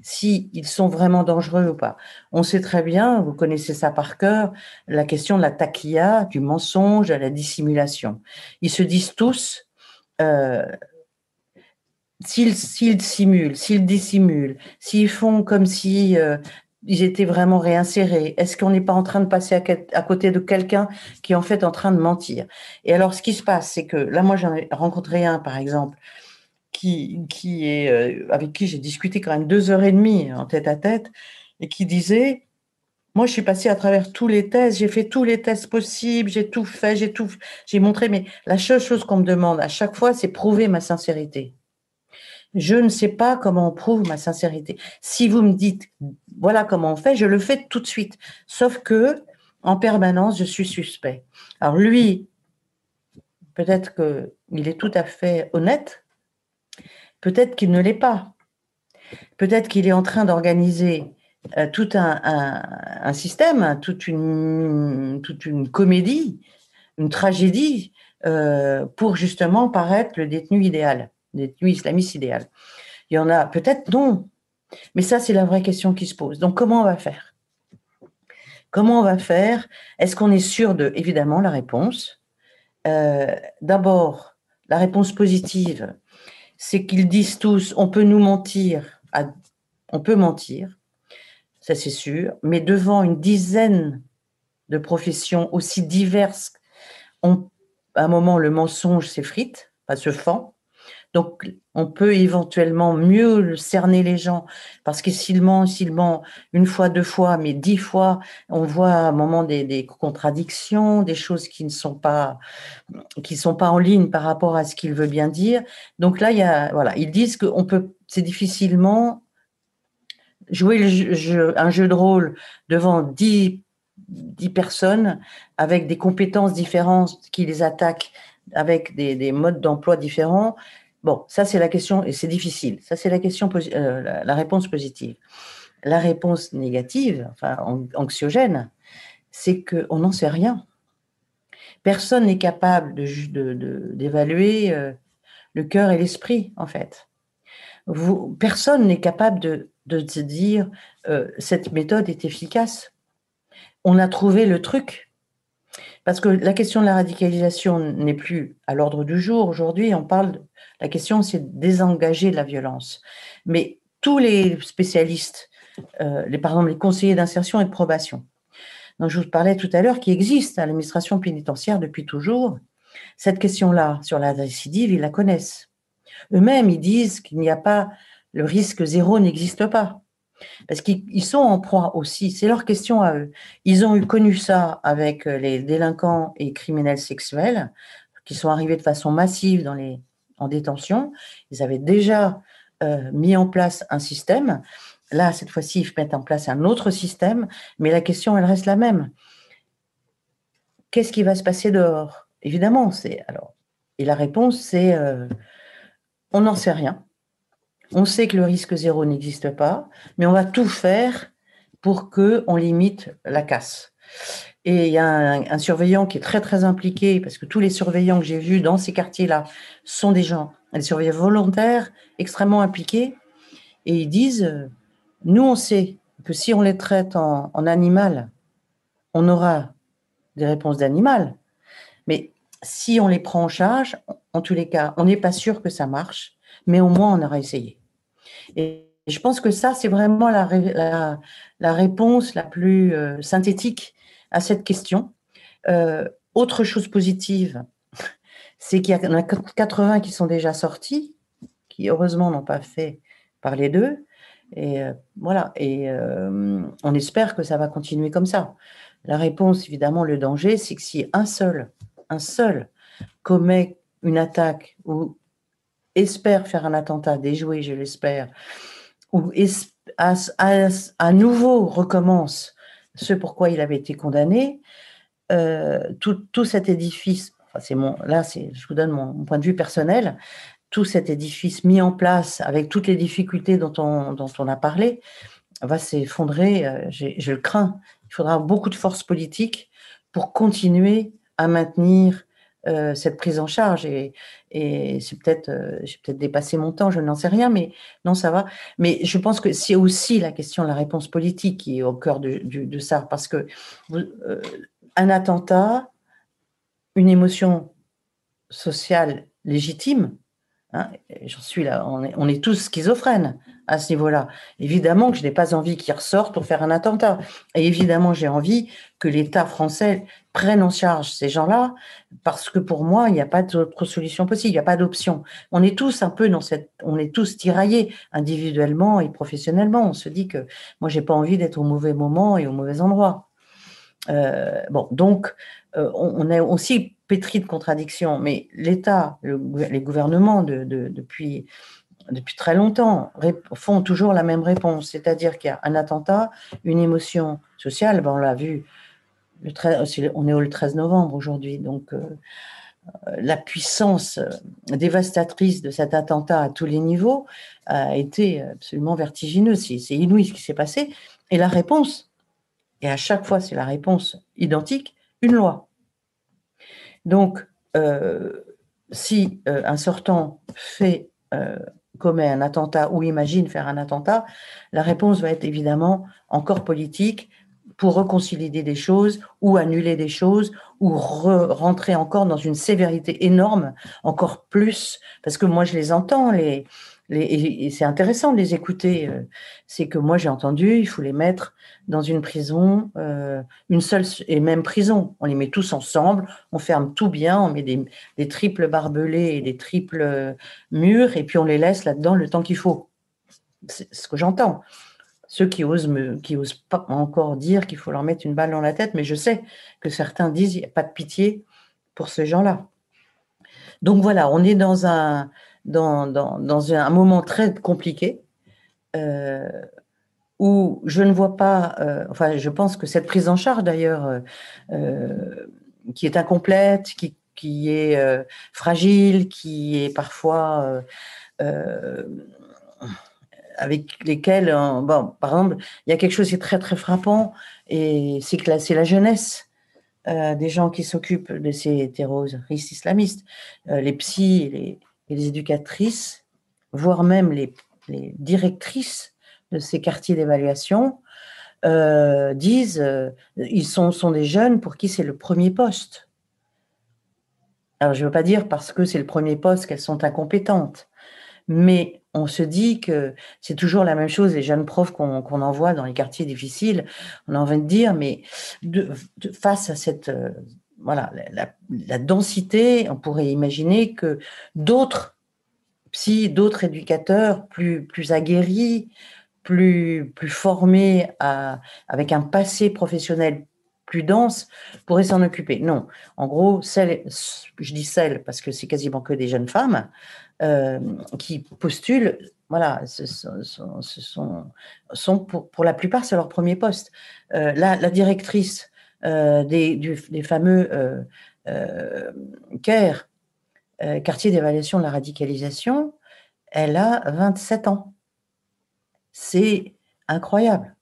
s'ils sont vraiment dangereux ou pas. On sait très bien, vous connaissez ça par cœur, la question de la taquilla, du mensonge, de la dissimulation. Ils se disent tous, euh, s'ils simulent, s'ils dissimulent, s'ils font comme si euh, ils étaient vraiment réinsérés, est-ce qu'on n'est pas en train de passer à, côté de quelqu'un qui est en fait en train de mentir? Et alors, ce qui se passe, c'est que là, moi, j'en ai rencontré un, par exemple, qui, qui est, euh, avec qui j'ai discuté quand même deux heures et demie en tête à tête, et qui disait, moi, je suis passée à travers tous les tests, j'ai fait tous les tests possibles, j'ai tout fait, j'ai tout, j'ai montré, mais la seule chose qu'on me demande à chaque fois, c'est prouver ma sincérité. Je ne sais pas comment on prouve ma sincérité. Si vous me dites, voilà comment on fait, je le fais tout de suite. Sauf que, en permanence, je suis suspect. Alors lui, peut-être qu'il est tout à fait honnête, peut-être qu'il ne l'est pas. Peut-être qu'il est en train d'organiser euh, tout un, système, toute une, comédie, une tragédie euh, pour justement paraître le détenu idéal, le détenu islamiste idéal. Il y en a peut-être non, mais ça c'est la vraie question qui se pose. Donc comment on va faire? Comment on va faire? Est-ce qu'on est sûr de, évidemment, la réponse? Euh, D'abord, la réponse positive, c'est qu'ils disent tous, on peut nous mentir, on peut mentir, ça c'est sûr, mais devant une dizaine de professions aussi diverses, on, à un moment le mensonge s'effrite, pas se fend. Donc, on peut éventuellement mieux cerner les gens parce que s'ils mentent, s'ils mentent une fois, deux fois, mais dix fois, on voit à un moment des, contradictions, des choses qui ne sont pas, qui sont pas en ligne par rapport à ce qu'il veut bien dire. Donc là, il y a, voilà, ils disent que peut, c'est difficilement jouer un jeu de rôle devant dix, personnes avec des compétences différentes qui les attaquent, avec des, modes d'emploi différents. Bon, ça c'est la question, et c'est difficile. Ça c'est la question, euh, la, réponse positive. La réponse négative, enfin anxiogène, c'est qu'on n'en sait rien. Personne n'est capable d'évaluer de, euh, le cœur et l'esprit, en fait. Personne n'est capable de, de se dire euh, cette méthode est efficace. On a trouvé le truc. Parce que la question de la radicalisation n'est plus à l'ordre du jour. Aujourd'hui, on parle, la question c'est de désengager la violence. Mais tous les spécialistes, euh, les, les conseillers d'insertion et de probation, dont je vous parlais tout à l'heure, qui existent à l'administration pénitentiaire depuis toujours, cette question-là sur la récidive, ils la connaissent. Eux-mêmes, ils disent qu'il n'y a pas le risque zéro n'existe pas. Parce qu'ils sont en proie aussi, c'est leur question à eux. Ils ont eu connu ça avec euh, les délinquants et criminels sexuels qui sont arrivés de façon massive dans les, en détention. Ils avaient déjà euh, mis en place un système. Là, cette fois-ci, ils mettent en place un autre système, mais la question, elle reste la même. Qu'est-ce qui va se passer dehors? Évidemment, c'est alors. Et la réponse, c'est euh, on n'en sait rien. On sait que le risque zéro n'existe pas, mais on va tout faire pour que on limite la casse. Et il y a un, surveillant qui est très très impliqué parce que tous les surveillants que j'ai vus dans ces quartiers-là sont des gens, des surveillants volontaires, extrêmement impliqués, et ils disent euh, nous on sait que si on les traite en, animal, on aura des réponses d'animal, mais si on les prend en charge, en tous les cas, on n'est pas sûr que ça marche, mais au moins on aura essayé. Et je pense que ça, c'est vraiment la, la, réponse la plus euh, synthétique à cette question. Euh, autre chose positive, c'est qu'il y en a 80 qui sont déjà sortis, qui heureusement n'ont pas fait parler d'eux. Et euh, voilà, et on espère que ça va continuer comme ça. La réponse, évidemment, le danger, c'est que si un seul, un seul commet une attaque ou espère faire un attentat déjoué, je l'espère, ou à, nouveau recommence ce pourquoi il avait été condamné, euh, tout, cet édifice, c'est là c'est, je vous donne mon, point de vue personnel, tout cet édifice mis en place avec toutes les difficultés dont on, dont on a parlé, va s'effondrer, euh, je le crains. Il faudra beaucoup de force politique pour continuer à maintenir euh, cette prise en charge. Et, c'est peut-être, euh, j'ai peut-être dépassé mon temps, je n'en sais rien, mais non, ça va. Mais je pense que c'est aussi la question, la réponse politique qui est au cœur de, ça, parce que euh, un attentat, une émotion sociale légitime, Hein, J'en suis là, on est, tous schizophrènes à ce niveau-là. Évidemment que je n'ai pas envie qu'ils ressortent pour faire un attentat. Et évidemment, j'ai envie que l'État français prenne en charge ces gens-là, parce que pour moi, il n'y a pas d'autre solution possible, il n'y a pas d'option. On est tous un peu dans cette, on est tous tiraillés individuellement et professionnellement. On se dit que moi, j'ai pas envie d'être au mauvais moment et au mauvais endroit. Euh, bon, donc, euh, on, est aussi pétri de contradictions, mais l'État, les gouvernements de, depuis, depuis très longtemps font toujours la même réponse, c'est-à-dire qu'il y a un attentat, une émotion sociale, ben on l'a vu, le 13, on est au 13 novembre aujourd'hui, donc euh, la puissance dévastatrice de cet attentat à tous les niveaux a été absolument vertigineuse. C'est inouï ce qui s'est passé. Et la réponse, et à chaque fois c'est la réponse identique, une loi. Donc, euh, si euh, un sortant fait, euh, commet un attentat ou imagine faire un attentat, la réponse va être évidemment encore politique pour reconcilier des choses ou annuler des choses ou rentrer encore dans une sévérité énorme, encore plus, parce que moi je les entends, les, et, c'est intéressant de les écouter. Euh, c'est que moi j'ai entendu, il faut les mettre dans une prison, euh, une seule et même prison. On les met tous ensemble, on ferme tout bien, on met des, triples barbelés et des triples euh, murs, et puis on les laisse là-dedans le temps qu'il faut. C'est ce que j'entends. Ceux qui osent qui osent pas encore dire qu'il faut leur mettre une balle dans la tête, mais je sais que certains disent il n'y a pas de pitié pour ces gens-là. Donc voilà, on est dans un dans, dans, un moment très compliqué euh, où je ne vois pas, euh, enfin je pense que cette prise en charge d'ailleurs, euh, qui est incomplète, qui, qui est fragile, qui est parfois avec lesquels, bon, par exemple, il y a quelque chose qui est très très frappant, et c'est que c'est la jeunesse des gens qui s'occupent de ces terroristes islamistes, les psys, les, et les éducatrices, voire même les, directrices de ces quartiers d'évaluation, euh, disent euh, ils sont, sont des jeunes pour qui c'est le premier poste. Alors, je ne veux pas dire parce que c'est le premier poste qu'elles sont incompétentes, mais on se dit que c'est toujours la même chose, les jeunes profs qu'on envoie dans les quartiers difficiles, on a envie de dire, mais face à cette, euh, voilà, la, densité, on pourrait imaginer que d'autres psy, d'autres éducateurs plus, plus aguerris, plus, plus formés, avec un passé professionnel plus dense, pourraient s'en occuper. Non, en gros, je dis celles parce que c'est quasiment que des jeunes femmes euh, qui postulent. Voilà, ce sont, pour, la plupart, c'est leur premier poste. Euh, la, directrice euh, des, des, fameux euh, euh, CARE, quartier d'évaluation de la radicalisation, elle a 27 ans. C'est incroyable.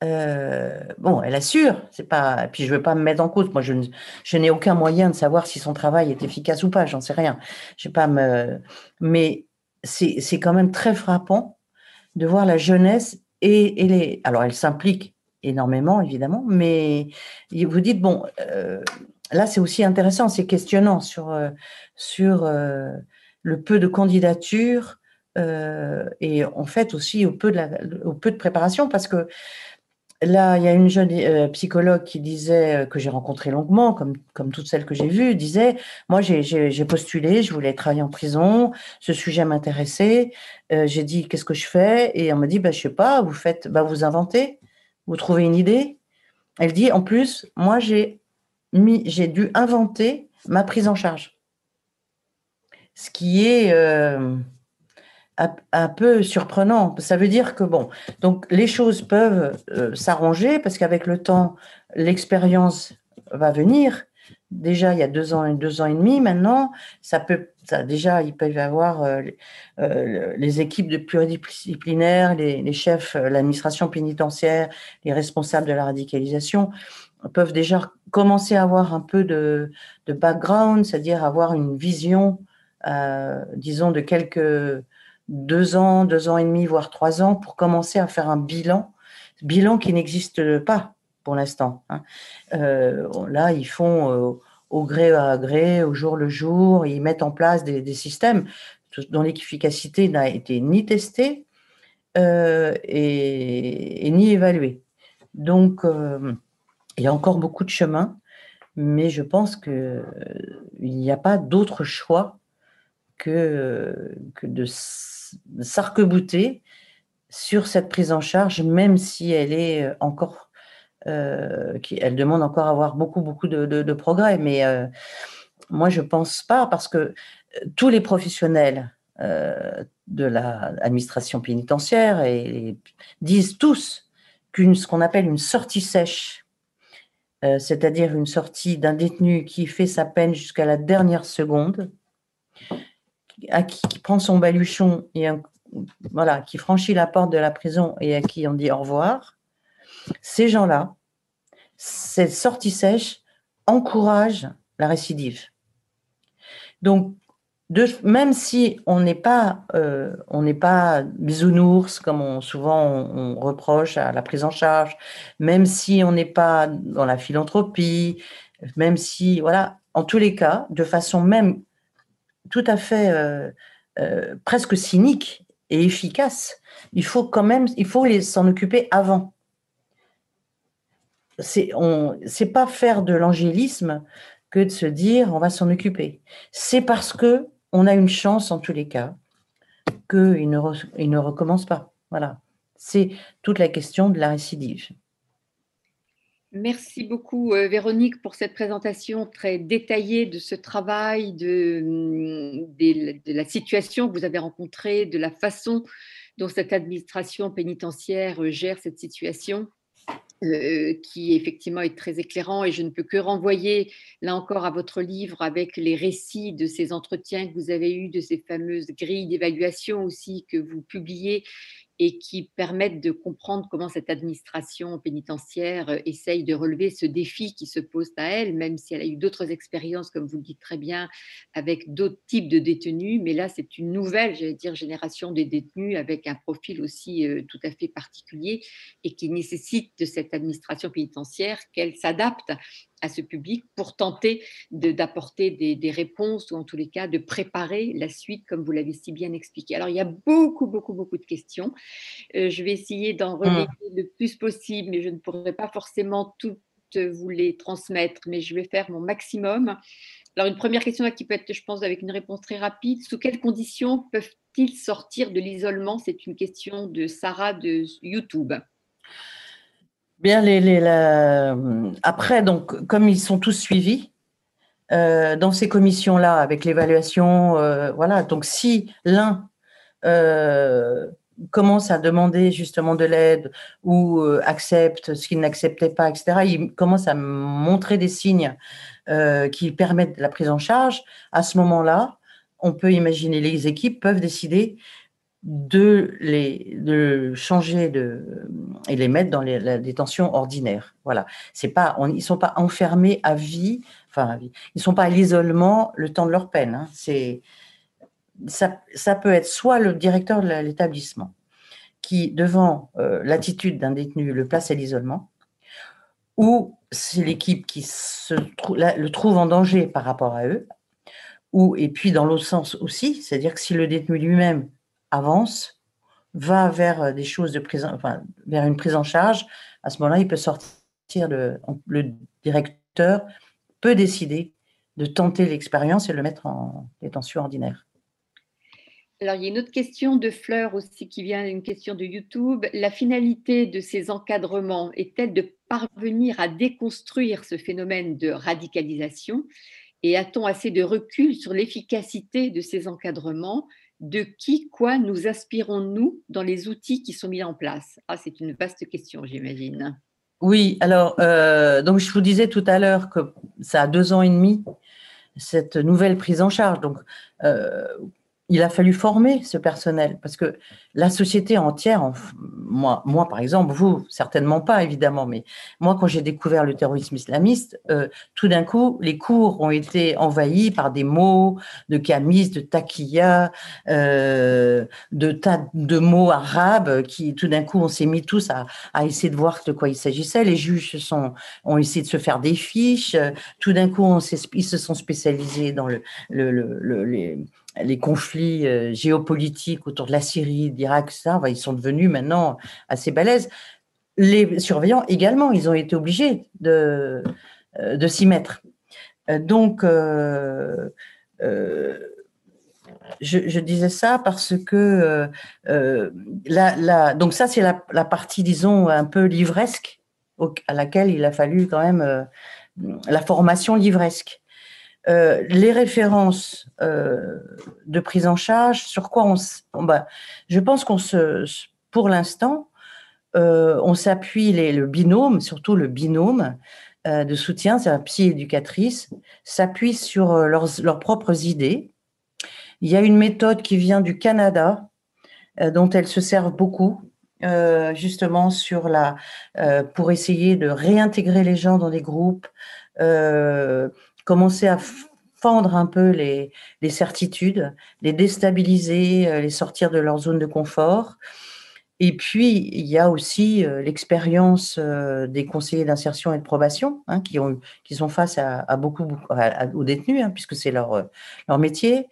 bon, elle assure, c'est pas. Puis je veux pas me mettre en cause. Moi, je, n'ai aucun moyen de savoir si son travail est efficace ou pas. J'en sais rien. Je pas me. Mais c'est quand même très frappant de voir la jeunesse et, et les. Alors, elle s'implique énormément, évidemment, mais vous dites, bon, euh, là, c'est aussi intéressant, c'est questionnant sur, euh, sur euh, le peu de candidatures et en fait aussi au peu de, au peu de préparation, parce que Là, il y a une jeune psychologue qui disait, que j'ai rencontrée longuement, comme, comme toutes celles que j'ai vues, disait, moi j'ai postulé, je voulais travailler en prison, ce sujet m'intéressait, j'ai dit qu'est-ce que je fais, et on me dit, bah, je sais pas, vous faites, bah, vous inventez, vous trouvez une idée? Elle dit, en plus, moi, j'ai j'ai dû inventer ma prise en charge. Ce qui est euh, un, peu surprenant. Ça veut dire que, bon, donc les choses peuvent euh, s'arranger parce qu'avec le temps, l'expérience va venir déjà il y a deux ans et deux ans et demi maintenant, ça peut, déjà il peut y avoir euh, euh, les équipes de pluridisciplinaires, les, chefs, euh, l'administration pénitentiaire, les responsables de la radicalisation peuvent déjà commencer à avoir un peu de, background, c'est-à-dire avoir une vision, disons, de quelques deux ans, deux ans et demi, voire trois ans, pour commencer à faire un bilan, bilan qui n'existe pas pour l'instant. Hein. Là, ils font au gré à gré, au jour le jour, ils mettent en place des, systèmes. dont l'efficacité n'a été ni testée et, ni évaluée. Donc, il y a encore beaucoup de chemin, mais je pense qu'il n'y a pas d'autre choix que, que de s'arc-bouter sur cette prise en charge, même si elle est encore, euh, elle demande encore à avoir beaucoup, beaucoup de, progrès. Mais euh, moi, je pense pas, parce que euh, tous les professionnels de l'administration pénitentiaire disent tous qu'une ce qu'on appelle une sortie sèche, c'est-à-dire une sortie d'un détenu qui fait sa peine jusqu'à la dernière seconde, à qui, prend son baluchon et voilà, qui franchit la porte de la prison et à qui on dit au revoir, ces gens-là, cette sortie sèche encourage la récidive. Donc, même si on n'est pas, euh, on n'est pas bisounours comme on, souvent on, reproche à la prise en charge, même si on n'est pas dans la philanthropie, même si, voilà, en tous les cas, de façon même tout à fait euh, euh, presque cynique, et efficace, il faut quand même, il faut s'en occuper avant. C'est on, pas faire de l'angélisme que de se dire on va s'en occuper. C'est parce que on a une chance en tous les cas qu'il ne, ne recommence pas. Voilà. C'est toute la question de la récidive. Merci beaucoup euh, Véronique pour cette présentation très détaillée de ce travail, de, de, la situation que vous avez rencontrée, de la façon dont cette administration pénitentiaire euh, gère cette situation. Euh, qui effectivement est très éclairant et je ne peux que renvoyer là encore à votre livre avec les récits de ces entretiens que vous avez eus, de ces fameuses grilles d'évaluation aussi que vous publiez et qui permettent de comprendre comment cette administration pénitentiaire euh, essaye de relever ce défi qui se pose à elle, même si elle a eu d'autres expériences, comme vous le dites très bien, avec d'autres types de détenus. Mais là, c'est une nouvelle, j'allais dire, génération des détenus avec un profil aussi euh, tout à fait particulier et qui nécessite de cette administration pénitentiaire qu'elle s'adapte à ce public pour tenter d'apporter des, réponses ou en tous les cas de préparer la suite comme vous l'avez si bien expliqué. Alors il y a beaucoup, beaucoup, beaucoup de questions. Euh, je vais essayer d'en mmh. relayer le plus possible, mais je ne pourrai pas forcément toutes vous les transmettre, mais je vais faire mon maximum. Alors une première question qui peut être, je pense, avec une réponse très rapide. Sous quelles conditions peuvent-ils sortir de l'isolement? C'est une question de Sarah de YouTube. Bien, après, donc, comme ils sont tous suivis euh, dans ces commissions-là, avec l'évaluation, euh, voilà. Donc, si l'un euh, commence à demander justement de l'aide ou accepte ce qu'il n'acceptait pas, etc., il commence à montrer des signes qui permettent la prise en charge. À ce moment-là, on peut imaginer les équipes peuvent décider de les de changer de et les mettre dans la détention ordinaire. Voilà, c'est pas on, ils sont pas enfermés à vie, enfin à. Ils sont pas à l'isolement le temps de leur peine. Hein. C'est ça, ça peut être soit le directeur de l'établissement qui, devant euh, l'attitude d'un détenu, le place à l'isolement, ou c'est l'équipe qui le trouve en danger par rapport à eux, ou et puis dans l'autre sens aussi, c'est-à-dire que si le détenu lui-même avance, va vers euh, des choses de prise, enfin, vers une prise en charge, à ce moment-là, il peut sortir le, le directeur peut décider de tenter l'expérience et le mettre en détention ordinaire. Alors, il y a une autre question de Fleur aussi qui vient, une question de YouTube. La finalité de ces encadrements est-elle de parvenir à déconstruire ce phénomène de radicalisation? Et a-t-on assez de recul sur l'efficacité de ces encadrements? De qui, quoi nous aspirons-nous dans les outils qui sont mis en place? Ah, C'est une vaste question, j'imagine. Oui, alors, euh, donc je vous disais tout à l'heure que ça a deux ans et demi, cette nouvelle prise en charge. Donc, euh, il a fallu former ce personnel parce que la société entière, moi, moi par exemple, vous certainement pas évidemment, mais moi quand j'ai découvert le terrorisme islamiste, euh, tout d'un coup les cours ont été envahis par des mots de camis, de taquilla, euh, de tas de mots arabes qui tout d'un coup on s'est mis tous à, à, essayer de voir de quoi il s'agissait. Les juges sont, ont essayé de se faire des fiches. Tout d'un coup ils se sont spécialisés dans le, le, le, le les les conflits euh, géopolitiques autour de la Syrie, d'Irak, ça, ils sont devenus maintenant assez balèzes. Les surveillants également, ils ont été obligés de, de s'y mettre. Donc, je, disais ça parce que la, donc ça c'est la, partie disons un peu livresque à laquelle il a fallu quand même la formation livresque. Euh, les références euh, de prise en charge, sur quoi on, bah, je pense qu'on se, pour l'instant, euh, on s'appuie le binôme, surtout le binôme de soutien, c'est la psy-éducatrice, s'appuie sur leurs, leurs, propres idées. Il y a une méthode qui vient du Canada, dont elles se servent beaucoup, justement sur la, pour essayer de réintégrer les gens dans des groupes, commencer à fendre un peu les, certitudes, les déstabiliser, euh, les sortir de leur zone de confort. Et puis, il y a aussi euh, l'expérience euh, des conseillers d'insertion et de probation, hein, qui, ont, qui sont face à, beaucoup, aux détenus, hein, puisque c'est leur métier.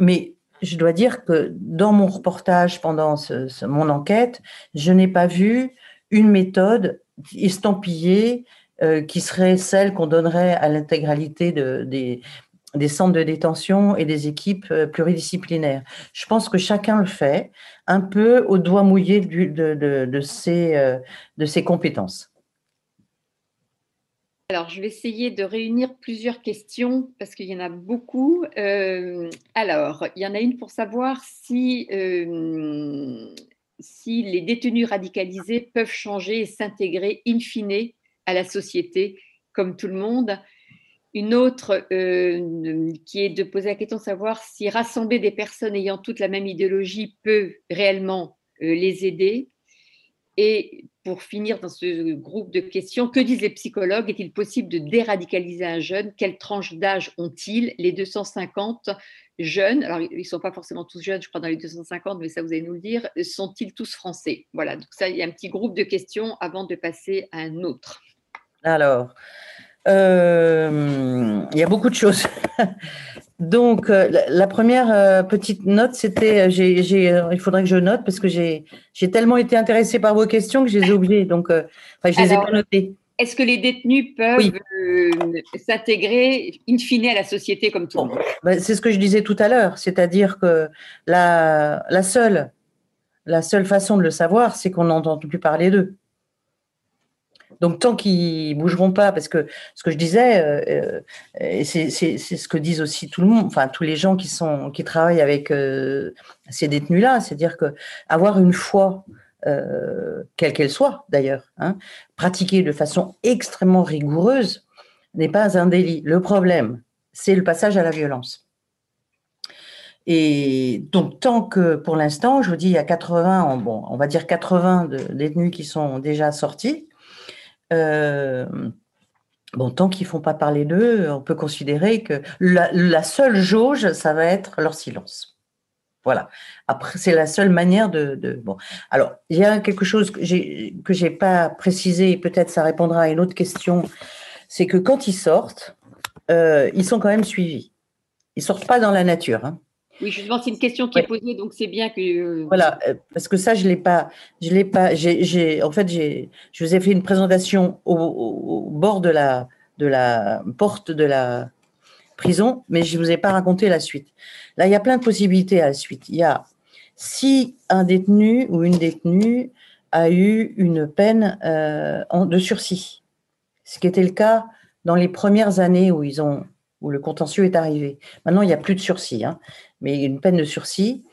Mais je dois dire que dans mon reportage, pendant mon enquête, je n'ai pas vu une méthode estampillée euh, qui serait celle qu'on donnerait à l'intégralité de, des, centres de détention et des équipes euh, pluridisciplinaires. Je pense que chacun le fait un peu au doigt mouillé euh, de ses compétences. Alors, je vais essayer de réunir plusieurs questions parce qu'il y en a beaucoup. alors, il y en a une pour savoir si les détenus radicalisés peuvent changer et s'intégrer in fine à la société comme tout le monde. Une autre euh, qui est de poser la question de savoir si rassembler des personnes ayant toutes la même idéologie peut réellement euh, les aider. Et pour finir dans ce groupe de questions, que disent les psychologues? Est-il possible de déradicaliser un jeune? Quelle tranche d'âge ont-ils? Les 250 jeunes, alors ils ne sont pas forcément tous jeunes, je crois, dans les 250, mais ça vous allez nous le dire, sont-ils tous français? Voilà, donc ça, il y a un petit groupe de questions avant de passer à un autre. Alors, euh, il y a beaucoup de choses. Donc, euh, la première euh, petite note, c'était, il faudrait que je note parce que j'ai tellement été intéressée par vos questions que je les ai oubliées. Donc, je ne les ai pas notées. Est-ce que les détenus peuvent s'intégrer in fine à la société comme tout le monde? ben, C'est ce que je disais tout à l'heure, c'est-à-dire que la, la, seule, la seule façon de le savoir, c'est qu'on n'entend plus parler d'eux. Donc tant qu'ils bougeront pas, parce que ce que je disais, euh, euh, c'est ce que disent aussi tout le monde, enfin tous les gens qui sont qui travaillent avec euh, ces détenus-là, c'est-à-dire que avoir une foi, quelle qu'elle soit d'ailleurs, hein, pratiquée de façon extrêmement rigoureuse, n'est pas un délit. Le problème, c'est le passage à la violence. Et donc, tant que, pour l'instant, je vous dis, il y a 80, bon, on va dire 80 de détenus qui sont déjà sortis, bon, tant qu'ils ne font pas parler d'eux, on peut considérer que la, seule jauge, ça va être leur silence. Voilà. Après, c'est la seule manière de, Bon. Alors, il y a quelque chose que que j'ai pas précisé, et peut-être ça répondra à une autre question, c'est que quand ils sortent, euh, ils sont quand même suivis. Ils sortent pas dans la nature. Hein. Oui, justement, c'est une question qui est posée, donc c'est bien que. Euh, voilà, euh, parce que ça, je l'ai pas, je l'ai pas. J'ai, en fait, j'ai, je vous ai fait une présentation au, bord de la, de la porte de la prison, mais je vous ai pas raconté la suite. Là, il y a plein de possibilités à la suite. Il y a si un détenu ou une détenue a eu une peine euh, de sursis, ce qui était le cas dans les premières années où ils ont où le contentieux est arrivé. Maintenant, il n'y a plus de sursis. Hein mais une peine de sursis,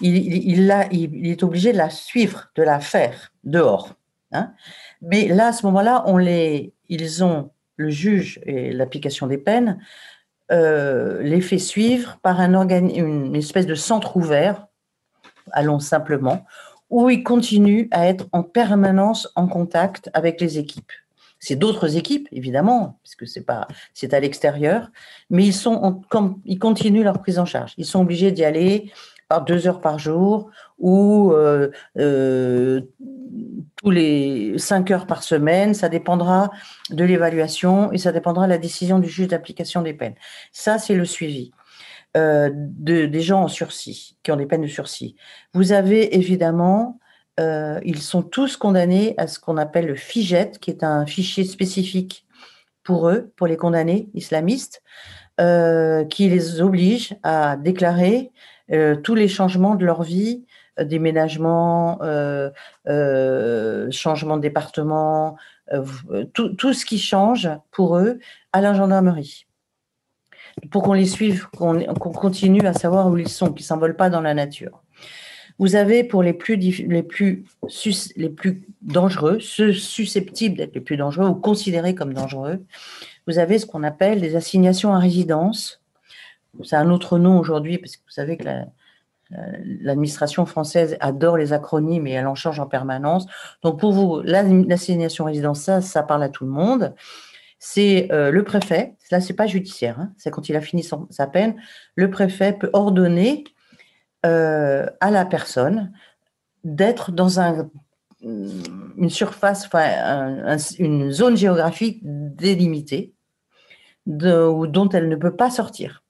il, est obligé de la suivre, de la faire dehors. Hein. Mais là, à ce moment-là, on ils ont, le juge et l'application des peines, euh, les fait suivre par un une espèce de centre ouvert, allons simplement, où ils continuent à être en permanence en contact avec les équipes. C'est d'autres équipes, évidemment, puisque c'est pas, c'est à l'extérieur, mais ils sont, ils continuent leur prise en charge. Ils sont obligés d'y aller par deux heures par jour ou euh, euh, tous les cinq heures par semaine. Ça dépendra de l'évaluation et ça dépendra de la décision du juge d'application des peines. Ça, c'est le suivi. euh, de, des gens en sursis, qui ont des peines de sursis. Vous avez évidemment, euh, ils sont tous condamnés à ce qu'on appelle le FIGET, qui est un fichier spécifique pour eux, pour les condamnés islamistes, euh, qui les oblige à déclarer tous les changements de leur vie, déménagement, changement de département, tout, ce qui change pour eux à la gendarmerie pour qu'on les suive, qu'on continue à savoir où ils sont, qu'ils s'envolent pas dans la nature. Vous avez pour les plus, les plus, les plus dangereux, ceux susceptibles d'être les plus dangereux ou considérés comme dangereux, vous avez ce qu'on appelle des assignations à résidence. C'est un autre nom aujourd'hui parce que vous savez que l'administration française adore les acronymes et elle en change en permanence. Donc pour vous, l'assignation à résidence, ça, ça parle à tout le monde c'est euh, le préfet, là c'est pas judiciaire, hein, c'est quand il a fini sa peine, le préfet peut ordonner euh, à la personne d'être dans un, une surface, enfin, une zone géographique délimitée dont elle ne peut pas sortir.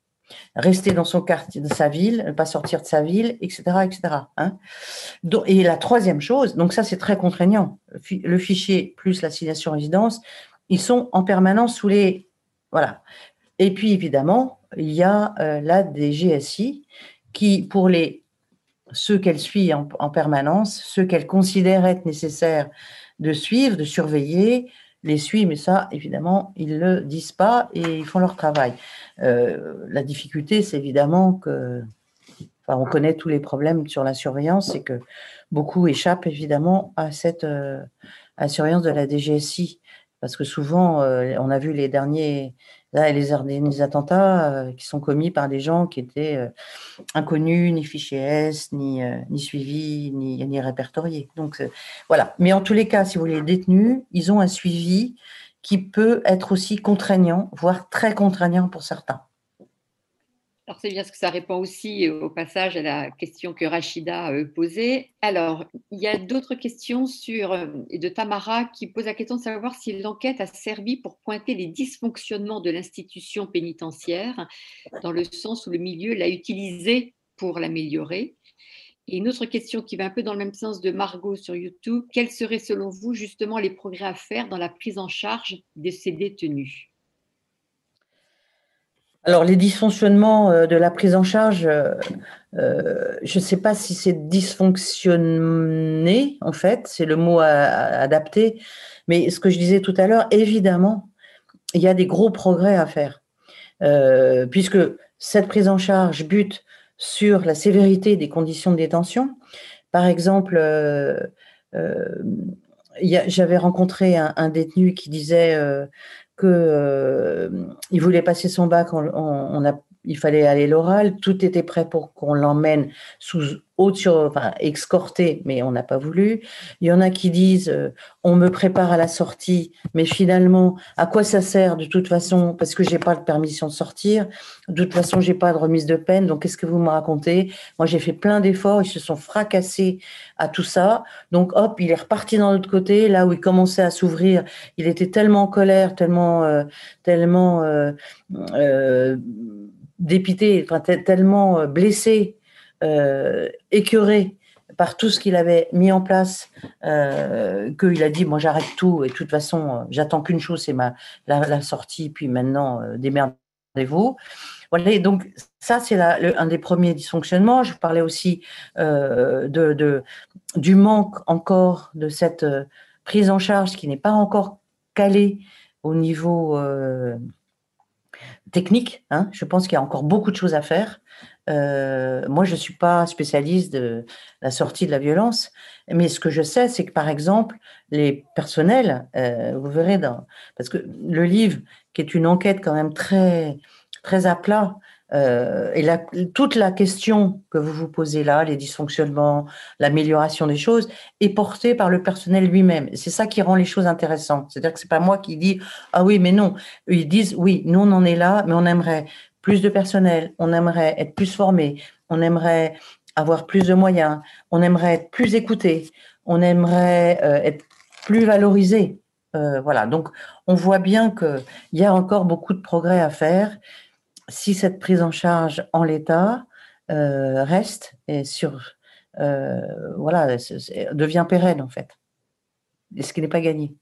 Rester dans son quartier, de sa ville, ne pas sortir de sa ville, etc. etc. Hein. et la troisième chose, donc ça c'est très contraignant, le fichier plus l'assignation résidence, ils sont en permanence sous les. Voilà. Et puis, évidemment, il y a euh, la DGSI qui, pour les, ceux qu'elle suit en, permanence, ceux qu'elle considère être nécessaires de suivre, de surveiller, les suit, mais ça, évidemment, ils ne le disent pas et ils font leur travail. Euh, la difficulté, c'est évidemment que, enfin, on connaît tous les problèmes sur la surveillance, c'est que beaucoup échappent évidemment à cette euh, surveillance de la DGSI. Parce que souvent, euh, on a vu les derniers, là, les, attentats euh, qui sont commis par des gens qui étaient euh, inconnus, ni fichés S, ni, ni suivis, ni, ni répertoriés. Donc voilà. Mais en tous les cas, si vous voulez, les détenus, ils ont un suivi qui peut être aussi contraignant, voire très contraignant pour certains. Alors c'est bien ce que ça répond aussi euh, au passage à la question que Rachida euh, posée. Alors, il y a d'autres questions sur, euh, de Tamara qui pose la question de savoir si l'enquête a servi pour pointer les dysfonctionnements de l'institution pénitentiaire, dans le sens où le milieu l'a utilisé pour l'améliorer. Et une autre question qui va un peu dans le même sens de Margot sur YouTube, quels seraient selon vous justement les progrès à faire dans la prise en charge de ces détenus? Alors, les dysfonctionnements euh, de la prise en charge, euh, euh, je ne sais pas si c'est dysfonctionné, en fait, c'est le mot adapté, mais ce que je disais tout à l'heure, évidemment, il y a des gros progrès à faire, puisque cette prise en charge bute sur la sévérité des conditions de détention. Par exemple, j'avais rencontré un, détenu qui disait euh, voulait passer son bac, il fallait aller l'oral, tout était prêt pour qu'on l'emmène sous haute sur, enfin, mais on n'a pas voulu. Il y en a qui disent, euh, on me prépare à la sortie, mais finalement, à quoi ça sert de toute façon Parce que j'ai pas de permission de sortir? De toute façon, j'ai pas de remise de peine. Donc, qu'est-ce que vous me racontez? Moi, j'ai fait plein d'efforts. Ils se sont fracassés à tout ça. Donc, hop, il est reparti dans l'autre côté, là où il commençait à s'ouvrir. Il était tellement en colère, tellement, euh, tellement euh, dépité, tellement blessé euh, écœuré par tout ce qu'il avait mis en place, euh, qu'il a dit moi j'arrête tout et de toute façon euh, j'attends qu'une chose c'est ma la, sortie puis maintenant démerdez-vous. Voilà donc ça c'est un des premiers dysfonctionnements. Je parlais aussi de, du manque encore de cette prise en charge qui n'est pas encore calée au niveau technique. Hein. Je pense qu'il y a encore beaucoup de choses à faire. Euh, moi, je ne suis pas spécialiste de la sortie de la violence, mais ce que je sais, c'est que par exemple, les personnels, euh, vous verrez, dans, parce que le livre, qui est une enquête quand même très, très à plat, euh, et toute la question que vous vous posez là, les dysfonctionnements, l'amélioration des choses, est portée par le personnel lui-même. C'est ça qui rend les choses intéressantes. C'est-à-dire que c'est pas moi qui dis ah oui mais non. Ils disent oui, nous on en est là, mais on aimerait plus de personnel, on aimerait être plus formé, on aimerait avoir plus de moyens, on aimerait être plus écouté, on aimerait euh, être plus valorisé. Euh, voilà, donc on voit bien qu'il y a encore beaucoup de progrès à faire. si cette prise en charge en l'état reste et sur voilà devient pérenne en fait, ce qui n'est pas gagné.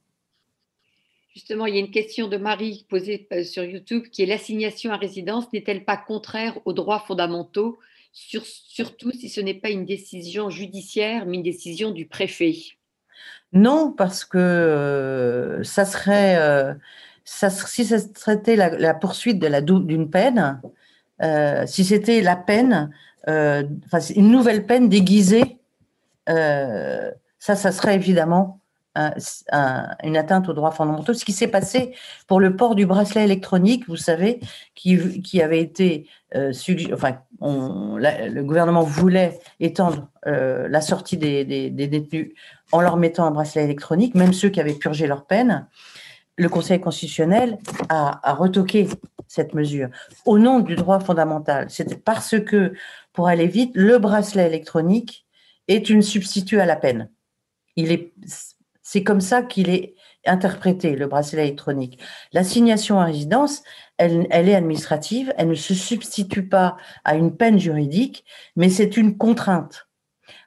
Justement, il y a une question de Marie posée sur YouTube qui est l'assignation à résidence n'est-elle pas contraire aux droits fondamentaux, surtout si ce n'est pas une décision judiciaire, mais une décision du préfet? Non, parce que ça serait si ça la, poursuite d'une peine, euh, si c'était la peine, euh, une nouvelle peine déguisée, euh, ça, ça serait évidemment une atteinte aux droits fondamentaux. Ce qui s'est passé pour le port du bracelet électronique, vous savez, qui, qui avait été, enfin, le gouvernement voulait étendre la sortie des, des, détenus en leur mettant un bracelet électronique, même ceux qui avaient purgé leur peine le Conseil constitutionnel a, retoqué cette mesure au nom du droit fondamental. C'est parce que, pour aller vite, le bracelet électronique est une substitut à la peine. Il est, c'est comme ça qu'il est interprété, le bracelet électronique. L'assignation à résidence, elle, elle, est administrative, elle ne se substitue pas à une peine juridique, mais c'est une contrainte.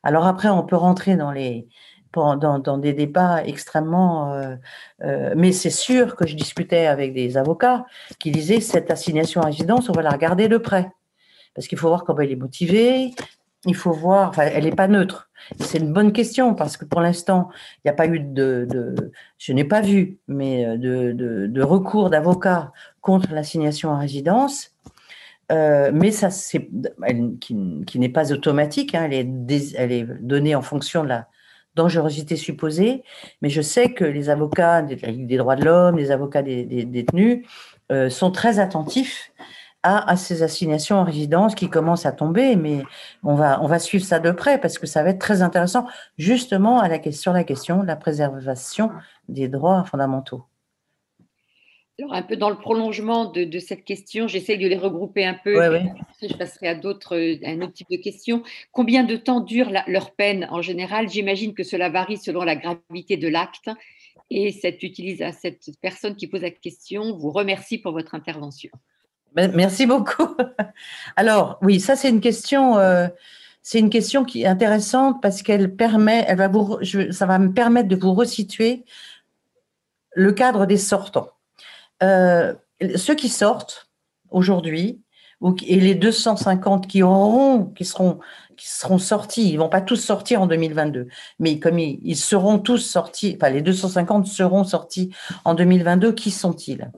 Alors après, on peut rentrer dans les, dans, des débats extrêmement. Euh, euh, mais c'est sûr que je discutais avec des avocats qui disaient cette assignation à résidence, on va la regarder de près. Parce qu'il faut voir comment elle est motivée, il faut voir, enfin, elle n'est pas neutre. C'est une bonne question parce que pour l'instant, il n'y a pas eu de, je n'ai pas vu, mais euh, de, recours d'avocats contre l'assignation à résidence. Euh, mais ça, c'est, qui, n'est pas automatique, hein, elle, est elle est donnée en fonction de la, dangerosité supposée, mais je sais que les avocats des, droits de l'homme, les avocats des, détenus euh, sont très attentifs à, ces assignations en résidence qui commencent à tomber, mais on va, on va suivre ça de près parce que ça va être très intéressant justement à la, sur la question de la préservation des droits fondamentaux. Alors, un peu dans le prolongement de, cette question, j'essaie de les regrouper un peu. Je passerai à d'autres, un autre type de questions. Combien de temps dure leur peine en général? J'imagine que cela varie selon la gravité de l'acte. Et cette, cette personne qui pose la question vous remercie pour votre intervention. Merci beaucoup. Alors, oui, ça, c'est une question. Euh, c'est une question qui est intéressante parce qu'elle permet, elle va vous, ça va me permettre de vous resituer le cadre des sortants. Euh, ceux qui sortent aujourd'hui, et les 250 qui auront, qui seront, qui seront sortis, ils vont pas tous sortir en 2022, mais comme ils, seront tous sortis, enfin les 250 seront sortis en 2022, qui sont-ils?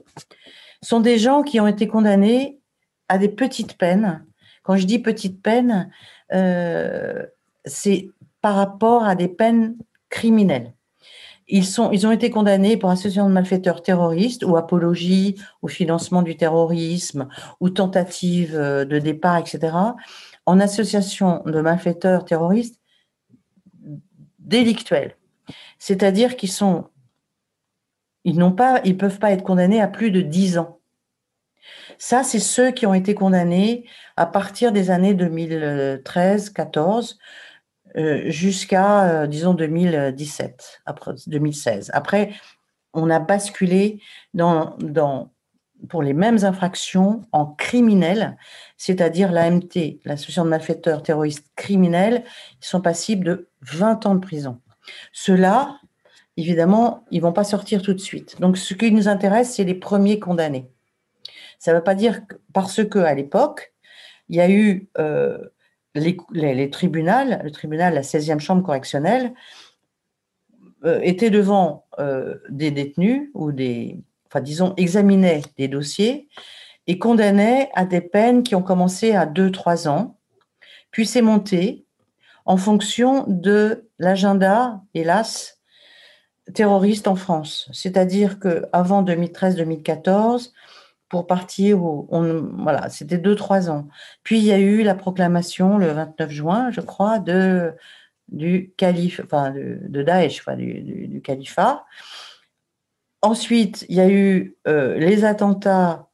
Sont des gens qui ont été condamnés à des petites peines. Quand je dis petites peines, euh, c'est par rapport à des peines criminelles. Ils, sont, ils ont été condamnés pour association de malfaiteurs terroristes ou apologie au financement du terrorisme ou tentative euh, de départ, etc., en association de malfaiteurs terroristes délictuels. C'est-à-dire qu'ils sont, ils n'ont pas, ils peuvent pas être condamnés à plus de 10 ans. Ça, c'est ceux qui ont été condamnés à partir des années 2013-14 euh, jusqu'à, euh, disons, 2017, après 2016. Après, on a basculé dans, pour les mêmes infractions en criminel, c'est-à-dire l'AMT, l'association de malfaiteurs terroristes criminels, ils sont passibles de 20 ans de prison. Ceux-là, évidemment, ils vont pas sortir tout de suite. Donc, ce qui nous intéresse, c'est les premiers condamnés. Ça ne veut pas dire que, parce que à l'époque, il y a eu euh, les, tribunaux, le tribunal, la 16e chambre correctionnelle, euh, était devant euh, des détenus ou des, enfin disons, examinait des dossiers et condamnait à des peines qui ont commencé à 2-3 ans, puis c'est monté en fonction de l'agenda, hélas, terroriste en France. C'est-à-dire qu'avant 2013-2014, pour partir voilà, c'était deux, trois ans. Puis il y a eu la proclamation le 29 juin, je crois, de, du calife, enfin, de, Daesh, enfin, du, califat. Ensuite, il y a eu euh, les attentats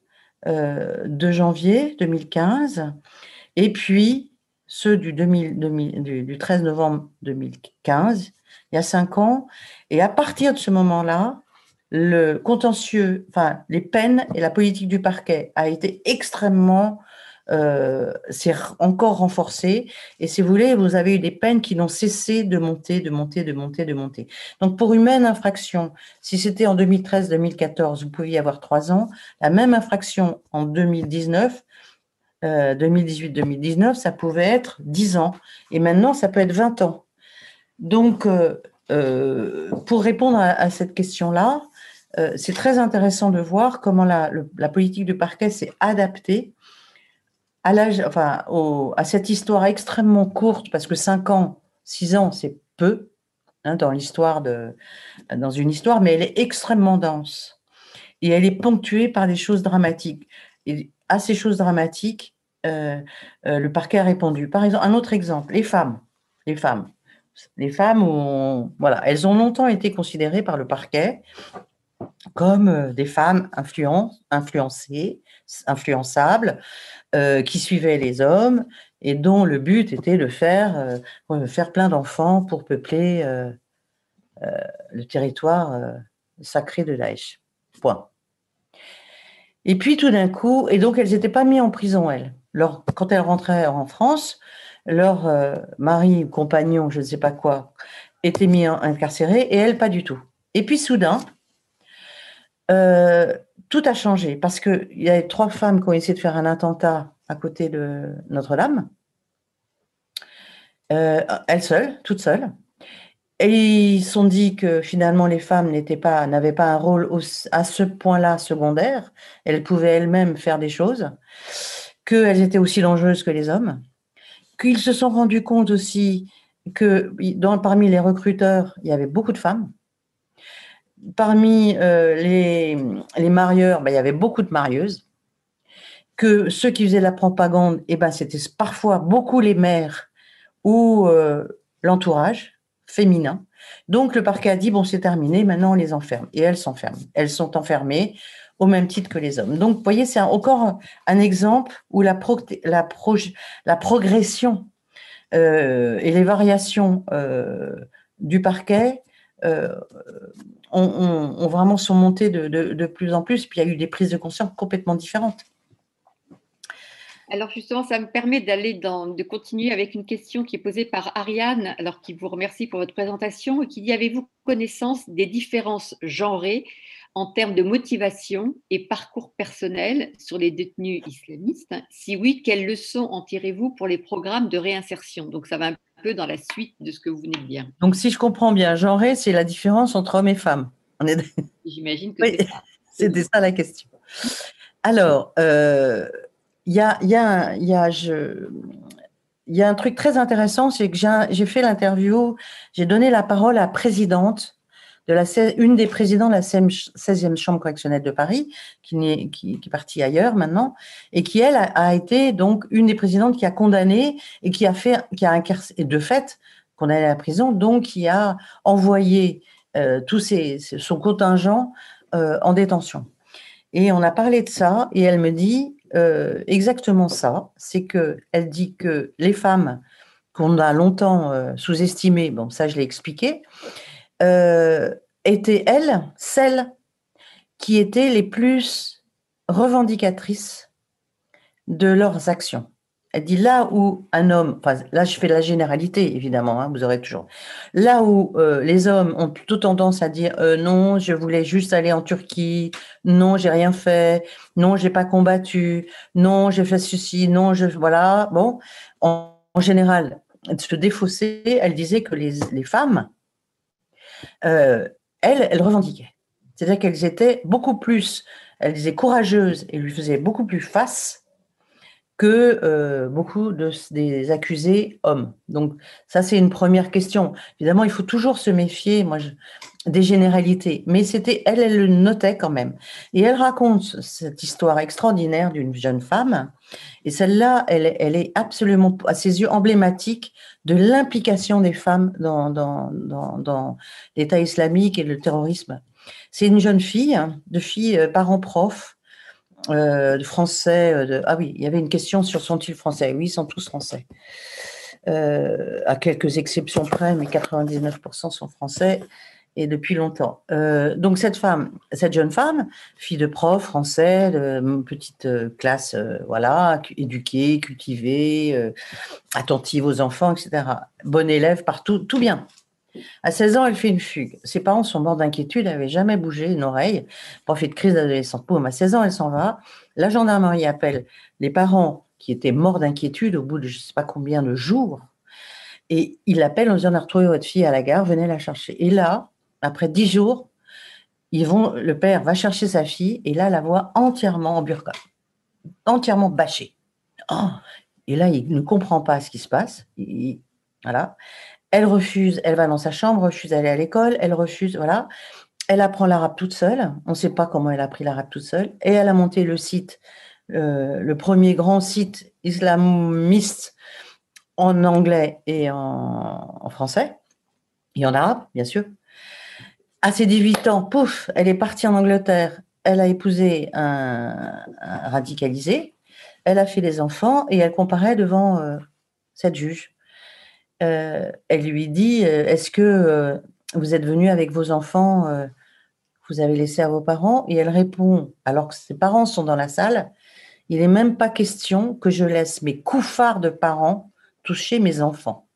euh, de janvier 2015, et puis ceux du, 2000, du, du 13 novembre 2015, il y a cinq ans. Et à partir de ce moment-là, le contentieux, enfin les peines et la politique du parquet a été extrêmement euh, c'est encore renforcé. Et si vous voulez, vous avez eu des peines qui n'ont cessé de monter, de monter, de monter, de monter. Donc pour une même infraction, si c'était en 2013-2014, vous pouviez avoir trois ans. La même infraction en 2019, 2018-2019, euh, ça pouvait être 10 ans. Et maintenant, ça peut être 20 ans. Donc, euh, pour répondre à, cette question-là, c'est très intéressant de voir comment la, politique du parquet s'est adaptée à cette histoire extrêmement courte, parce que 5 ans, 6 ans, c'est peu hein, dans l'histoire de, dans une histoire, mais elle est extrêmement dense et elle est ponctuée par des choses dramatiques. Et à ces choses dramatiques, euh, euh, le parquet a répondu. Par exemple, un autre exemple, les femmes, les femmes, les femmes, ont, voilà, elles ont longtemps été considérées par le parquet comme euh, des femmes influencées, influençables, euh, qui suivaient les hommes et dont le but était de faire, euh, faire plein d'enfants pour peupler le territoire sacré de Daesh. Point. Et puis tout d'un coup, et donc elles n'étaient pas mises en prison, elles. quand elles rentraient en France, leur mari, compagnon, je ne sais pas quoi, était mis incarcéré et elles pas du tout. Et puis soudain, tout a changé parce qu'il y a trois femmes qui ont essayé de faire un attentat à côté de Notre-Dame, euh, elles seules, toutes seules. Et ils se sont dit que finalement les femmes n'étaient pas, n'avaient pas un rôle à ce point-là secondaire. Elles pouvaient elles-mêmes faire des choses, qu'elles étaient aussi dangereuses que les hommes, qu'ils se sont rendus compte aussi que parmi les recruteurs, il y avait beaucoup de femmes parmi euh, les, marieurs, ben, il y avait beaucoup de marieuses. Que ceux qui faisaient la propagande, eh ben, c'était parfois beaucoup les mères ou euh, l'entourage féminin. Donc le parquet a dit bon c'est terminé, maintenant on les enferme et elles s'enferment. Elles sont enfermées au même titre que les hommes. Donc vous voyez c'est encore un, exemple où la, la, la progression euh, et les variations du parquet ont, vraiment surmonté de, de, plus en plus. Puis il y a eu des prises de conscience complètement différentes. Alors justement, ça me permet d'aller dans, de continuer avec une question qui est posée par Ariane, alors qui vous remercie pour votre présentation et qui dit avez-vous connaissance des différences genrées en termes de motivation et parcours personnel sur les détenus islamistes? Si oui, quelles leçons en tirez-vous pour les programmes de réinsertion? Donc ça va un peu dans la suite de ce que vous venez de dire. Donc si je comprends bien, genré, c'est la différence entre hommes et femmes. J'imagine que c'était ça la question. Alors, euh, il y, a, y, a, y, a, y a un truc très intéressant, c'est que j'ai fait l'interview, j'ai donné la parole à la présidente de la, une des présidents de la 16e chambre correctionnelle de Paris, qui, est, qui, est partie ailleurs maintenant, et qui, elle, a, été donc une des présidentes qui a condamné et qui a fait, qui a et de fait, condamné à la prison, donc qui a envoyé euh, tout ses, son contingent euh, en détention. Et on a parlé de ça, et elle me dit euh, exactement ça, c'est que elle dit que les femmes qu'on a longtemps sous-estimées, bon ça je l'ai expliqué, euh, étaient, elles, celles qui étaient les plus revendicatrices de leurs actions. Elle dit là où un homme, là je fais la généralité évidemment, hein, vous aurez toujours, là où euh, les hommes ont plutôt tendance à dire euh, non, je voulais juste aller en Turquie, non, j'ai rien fait, non, j'ai pas combattu, non, j'ai fait ceci, non, je voilà, bon, en, général, se défausser, elle disait que les femmes euh, elles, elles revendiquaient. C'est-à-dire qu'elles étaient beaucoup plus, elles disaient courageuses et lui faisaient beaucoup plus face que euh, beaucoup de, des accusés hommes. Donc ça, c'est une première question. Évidemment, il faut toujours se méfier moi, des généralités, mais c'était elle, elle le notait quand même. Et elle raconte cette histoire extraordinaire d'une jeune femme, et celle-là, elle, est absolument, à ses yeux, emblématique de l'implication des femmes dans, l'État islamique et le terrorisme. C'est une jeune fille, hein, de fille euh, parents-prof, euh, de français. Euh. Ah oui, il y avait une question sur sont-ils français? Oui, ils sont tous français. à quelques exceptions près, mais 99% sont français. Et depuis longtemps. Euh, donc cette femme, cette jeune femme, fille de prof français, de petite euh, classe, euh, voilà, éduquée, cultivée, attentive aux enfants, etc. Bonne élève partout, tout bien. À 16 ans, elle fait une fugue. Ses parents sont morts d'inquiétude, elle n'avait jamais bougé une oreille. Profite de crise d'adolescence. Boum, à 16 ans, elle s'en va. La gendarmerie appelle les parents qui étaient morts d'inquiétude au bout de je ne sais pas combien de jours. Et il l'appelle en disant, on a retrouvé votre fille à la gare, venez la chercher. Et là, après dix jours, ils le père va chercher sa fille et là, la voit entièrement en burqa, entièrement bâchée. Oh, et là, il ne comprend pas ce qui se passe. voilà. Elle refuse, elle va dans sa chambre, refuse d'aller à l'école, elle refuse, voilà. Elle apprend l'arabe toute seule. On ne sait pas comment elle a appris l'arabe toute seule. Et elle a monté le site, euh, le premier grand site islamiste en anglais et en français, et en arabe, bien sûr à ses 18 ans, pouf, elle est partie en Angleterre. Elle a épousé un, radicalisé. Elle a fait des enfants et elle comparait devant euh, cette juge. Euh, elle lui dit euh, Est-ce que vous êtes venu avec vos enfants Vous avez laissé à vos parents? Et elle répond, alors que ses parents sont dans la salle Il n'est même pas question que je laisse mes couffards de parents toucher mes enfants.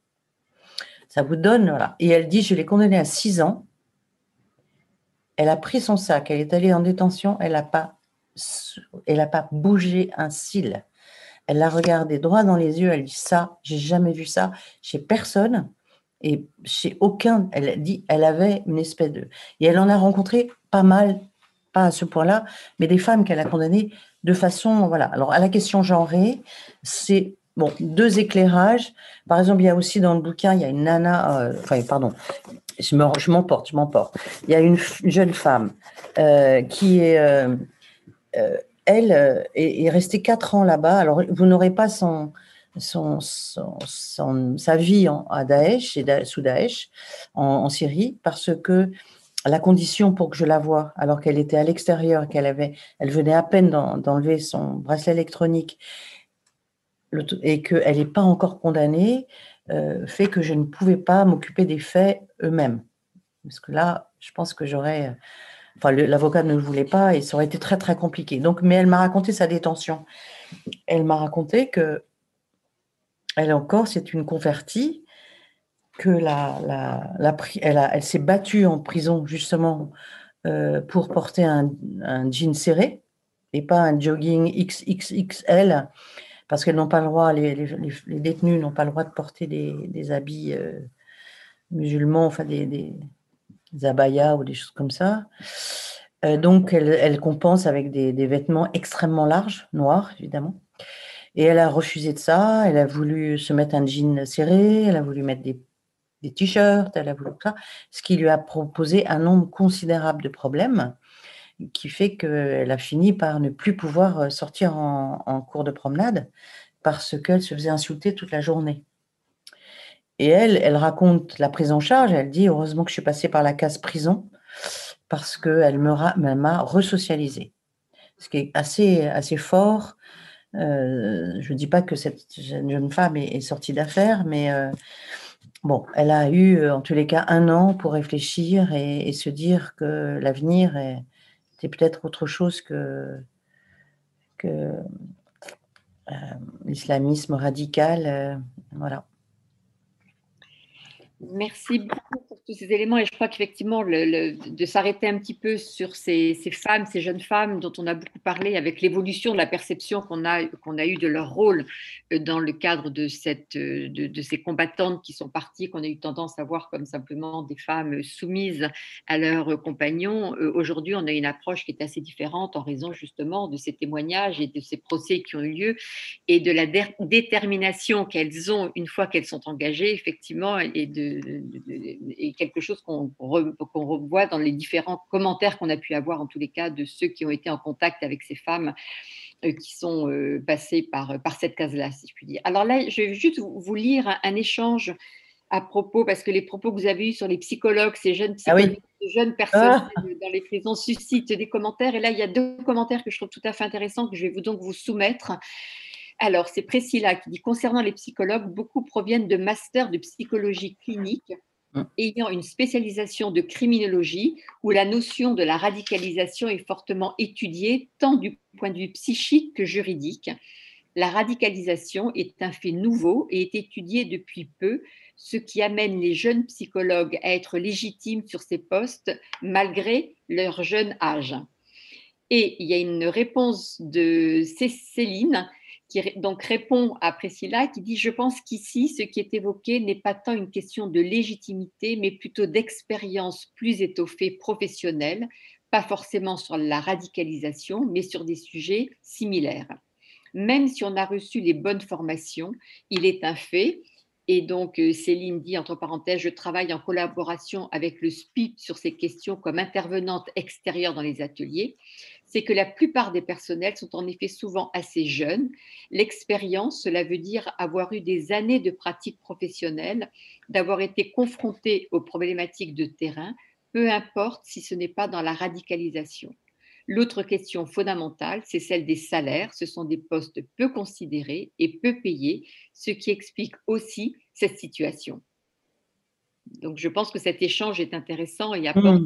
Ça vous donne, voilà. Et elle dit Je l'ai condamné à 6 ans elle a pris son sac, elle est allée en détention, elle n'a pas, pas bougé un cil. Elle l'a regardé droit dans les yeux, elle dit ça, j'ai jamais vu ça chez personne et chez aucun. Elle dit, elle avait une espèce de. Et elle en a rencontré pas mal, pas à ce point-là, mais des femmes qu'elle a condamnées de façon. Voilà. Alors, à la question genrée, c'est Bon, deux éclairages. Par exemple, il y a aussi dans le bouquin, il y a une nana, euh, enfin, pardon, je m'emporte, je m'emporte. Il y a une, jeune femme euh, qui est, euh, euh, elle, est, restée quatre ans là-bas. Alors, vous n'aurez pas son, son, sa vie à Daesh, et sous Daesh, en, Syrie, parce que la condition pour que je la voie, alors qu'elle était à l'extérieur, qu'elle avait, elle venait à peine d'enlever son bracelet électronique, et qu'elle n'est pas encore condamnée, fait que je ne pouvais pas m'occuper des faits eux-mêmes. Parce que là, je pense que j'aurais. Enfin, l'avocat ne le voulait pas et ça aurait été très, très compliqué. Donc, mais elle m'a raconté sa détention. Elle m'a raconté que elle encore, c'est une convertie, que la, la, elle, elle s'est battue en prison justement euh, pour porter un jean serré et pas un jogging XXXL parce qu'elles n'ont pas le droit, les, les, détenus n'ont pas le droit de porter des, habits euh, musulmans, enfin des, abayas ou des choses comme ça. Euh, donc, elle, elle, compense avec des, vêtements extrêmement larges, noirs évidemment. Et elle a refusé de ça. Elle a voulu se mettre un jean serré, elle a voulu mettre des, des t-shirts, elle a voulu ça, ce qui lui a proposé un nombre considérable de problèmes qui fait qu'elle a fini par ne plus pouvoir euh, sortir en, cours de promenade parce qu'elle se faisait insulter toute la journée. Et elle, elle raconte la prise en charge, elle dit heureusement que je suis passée par la case prison parce qu'elle m'a resocialisée. Ce qui est assez, assez fort. Euh, je ne dis pas que cette jeune femme est, sortie d'affaires, mais euh, bon, elle a eu en tous les cas un an pour réfléchir et se dire que l'avenir est, c'est peut-être autre chose que, euh, l'islamisme radical. Euh, voilà. Merci beaucoup tous ces éléments et je crois qu'effectivement, de s'arrêter un petit peu sur ces, femmes, ces jeunes femmes dont on a beaucoup parlé, avec l'évolution de la perception qu'on a, qu'on a eue de leur rôle euh, dans le cadre de, cette, euh, de, ces combattantes qui sont parties, qu'on a eu tendance à voir comme simplement des femmes soumises à leurs compagnons. Euh, aujourd'hui, on a une approche qui est assez différente en raison justement de ces témoignages et de ces procès qui ont eu lieu et de la détermination qu'elles ont une fois qu'elles sont engagées, effectivement, et de et quelque chose qu'on revoit dans les différents commentaires qu'on a pu avoir, en tous les cas, de ceux qui ont été en contact avec ces femmes euh, qui sont euh, passées par, par cette case-là, si je puis dire. Alors là, je vais juste vous lire un, échange à propos, parce que les propos que vous avez eus sur les psychologues, ces jeunes ah ces jeunes personnes ah. dans les prisons suscitent des commentaires. Et là, il y a deux commentaires que je trouve tout à fait intéressants que je vais vous donc vous soumettre. Alors, c'est Priscilla qui dit concernant les psychologues, beaucoup proviennent de masters de psychologie clinique. Ayant une spécialisation de criminologie où la notion de la radicalisation est fortement étudiée tant du point de vue psychique que juridique. La radicalisation est un fait nouveau et est étudié depuis peu, ce qui amène les jeunes psychologues à être légitimes sur ces postes malgré leur jeune âge. Et il y a une réponse de Céline qui donc répond à Priscilla, qui dit Je pense qu'ici, ce qui est évoqué n'est pas tant une question de légitimité, mais plutôt d'expérience plus étoffée professionnelle, pas forcément sur la radicalisation, mais sur des sujets similaires. Même si on a reçu les bonnes formations, il est un fait et donc, euh, Céline dit, entre parenthèses, je travaille en collaboration avec le SPIP sur ces questions comme intervenante extérieure dans les ateliers. C'est que la plupart des personnels sont en effet souvent assez jeunes. L'expérience, cela veut dire avoir eu des années de pratique professionnelle, d'avoir été confronté aux problématiques de terrain, peu importe si ce n'est pas dans la radicalisation. L'autre question fondamentale, c'est celle des salaires. Ce sont des postes peu considérés et peu payés, ce qui explique aussi cette situation. Donc, je pense que cet échange est intéressant et apporte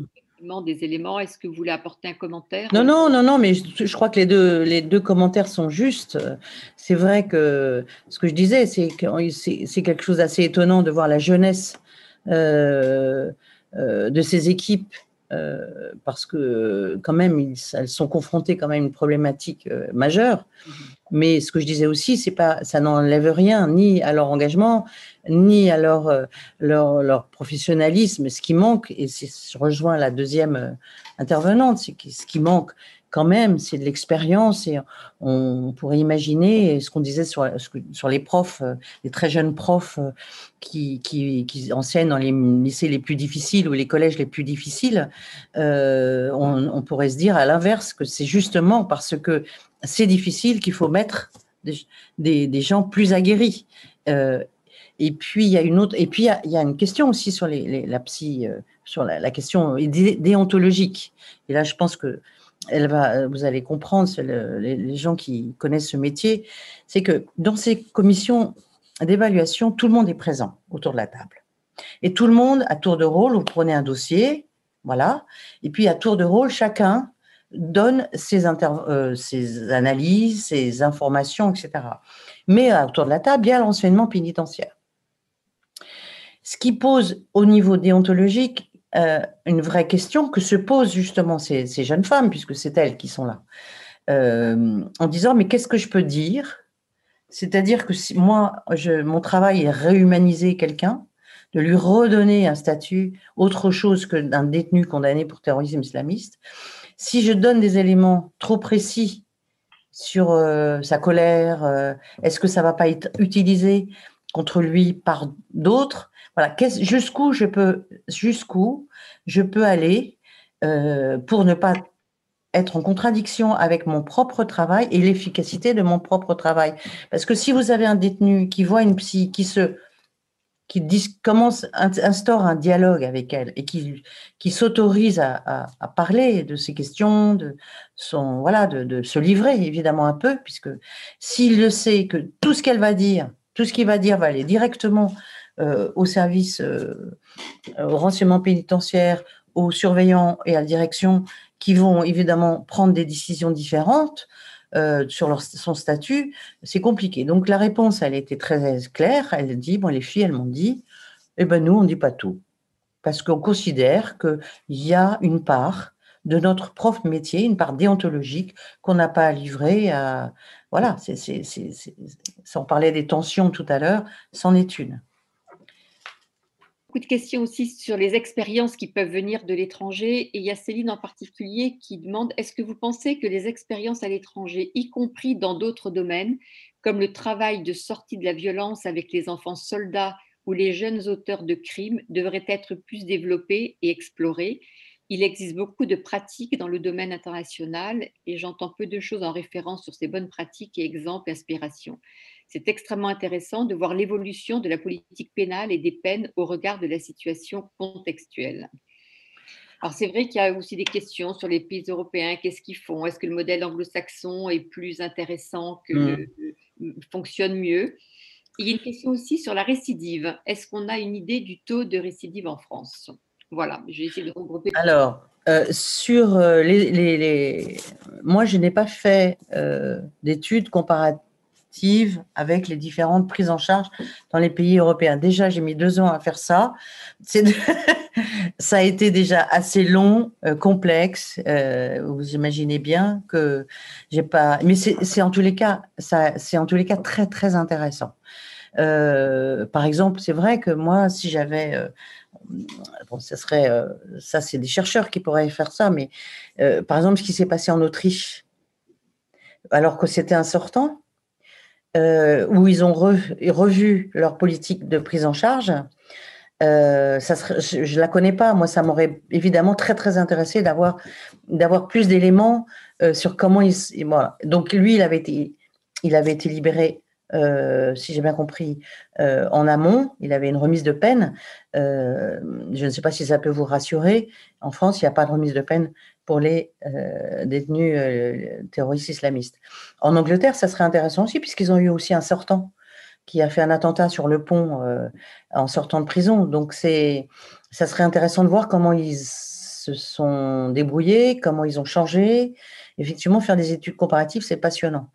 des éléments. Est-ce que vous voulez apporter un commentaire? Non, non, non, non, mais je, crois que les deux, les deux commentaires sont justes. C'est vrai que ce que je disais, c'est que c'est quelque chose d'assez étonnant de voir la jeunesse euh, euh, de ces équipes euh, parce que quand même, elles sont confrontées quand même à une problématique euh, majeure. Mhm. Mais ce que je disais aussi, c'est pas, ça n'enlève rien ni à leur engagement, ni à leur, euh, leur, leur professionnalisme. Ce qui manque, et je rejoins la deuxième intervenante, c'est ce qui manque, quand même, c'est de l'expérience et on pourrait imaginer ce qu'on disait sur, les profs, euh, les très jeunes profs euh, qui, enseignent dans les lycées les plus difficiles ou les collèges les plus difficiles. Euh, on, pourrait se dire à l'inverse que c'est justement parce que c'est difficile qu'il faut mettre des, gens plus aguerris. et puis il y a une autre, et puis il y a, une question aussi sur la psy, sur la question déontologique. Et là, je pense que elle va, vous allez comprendre, les, gens qui connaissent ce métier, c'est que dans ces commissions d'évaluation, tout le monde est présent autour de la table. Et tout le monde, à tour de rôle, vous prenez un dossier, voilà, et puis à tour de rôle, chacun donne ses, euh, ses analyses, ses informations, etc. Mais autour de la table, il y a l'enseignement pénitentiaire. Ce qui pose au niveau déontologique euh, une vraie question que se posent justement ces, jeunes femmes, puisque c'est elles qui sont là, euh, en disant mais qu'est-ce que je peux dire? C'est-à-dire que si moi, je, mon travail est réhumaniser quelqu'un, de lui redonner un statut autre chose que d'un détenu condamné pour terrorisme islamiste. Si je donne des éléments trop précis sur euh, sa colère, est-ce que ça va pas être utilisé contre lui par d'autres? Jusqu'où je peux, aller euh, pour ne pas être en contradiction avec mon propre travail et l'efficacité de mon propre travail? Parce que si vous avez un détenu qui voit une psy qui se qui commence, instaure un dialogue avec elle et qui, qui s'autorise à, parler de ses questions, de son, voilà, de, se livrer évidemment un peu, puisque s'il le sait que tout ce qu'elle va dire, tout ce qu'il va dire va aller directement euh, au service, euh, au renseignement pénitentiaire, aux surveillants et à la direction qui vont évidemment prendre des décisions différentes euh, sur son statut, c'est compliqué. Donc la réponse, elle était très claire. Elle dit, bon, les filles, elles m'ont dit, eh ben nous, on ne dit pas tout. Parce qu'on considère qu'il y a une part de notre propre métier, une part déontologique qu'on n'a pas à livrer à... Voilà, c'est, on parlait des tensions tout à l'heure, c'en est une beaucoup de questions aussi sur les expériences qui peuvent venir de l'étranger. Et il y a Céline en particulier qui demande est-ce que vous pensez que les expériences à l'étranger, y compris dans d'autres domaines, comme le travail de sortie de la violence avec les enfants soldats ou les jeunes auteurs de crimes, devraient être plus développées et explorées il existe beaucoup de pratiques dans le domaine international et j'entends peu de choses en référence sur ces bonnes pratiques et exemples et inspirations c'est extrêmement intéressant de voir l'évolution de la politique pénale et des peines au regard de la situation contextuelle. Alors c'est vrai qu'il y a aussi des questions sur les pays européens, qu'est-ce qu'ils font? Est-ce que le modèle anglo-saxon est plus intéressant, que mmh. fonctionne mieux? Il y a une question aussi sur la récidive. Est-ce qu'on a une idée du taux de récidive en France? Voilà, j'ai essayé de regrouper. Alors, euh, sur euh, les, Moi, je n'ai pas fait euh, d'études comparatives avec les différentes prises en charge dans les pays européens. Déjà, j'ai mis deux ans à faire ça. ça a été déjà assez long, complexe. vous imaginez bien que j'ai pas. Mais c'est en tous les cas, c'est en tous les cas très très intéressant. par exemple, c'est vrai que moi, si j'avais bon, ça serait, euh, ça c'est des chercheurs qui pourraient faire ça, mais euh, par exemple, ce qui s'est passé en Autriche, alors que c'était un sortant, euh, où ils ont revu leur politique de prise en charge, ça je ne la connais pas. Moi, ça m'aurait évidemment très très intéressé d'avoir d'avoir plus d'éléments sur comment il. Donc lui, il avait été il avait été libéré euh, si j'ai bien compris, euh, en amont. Il avait une remise de peine. Euh, je ne sais pas si ça peut vous rassurer. En France, il n'y a pas de remise de peine pour les détenus terroristes islamistes. En Angleterre, ça serait intéressant aussi, puisqu'ils ont eu aussi un sortant qui a fait un attentat sur le pont en sortant de prison. Donc, ça serait intéressant de voir comment ils se sont débrouillés, comment ils ont changé. Effectivement, faire des études comparatives, c'est passionnant.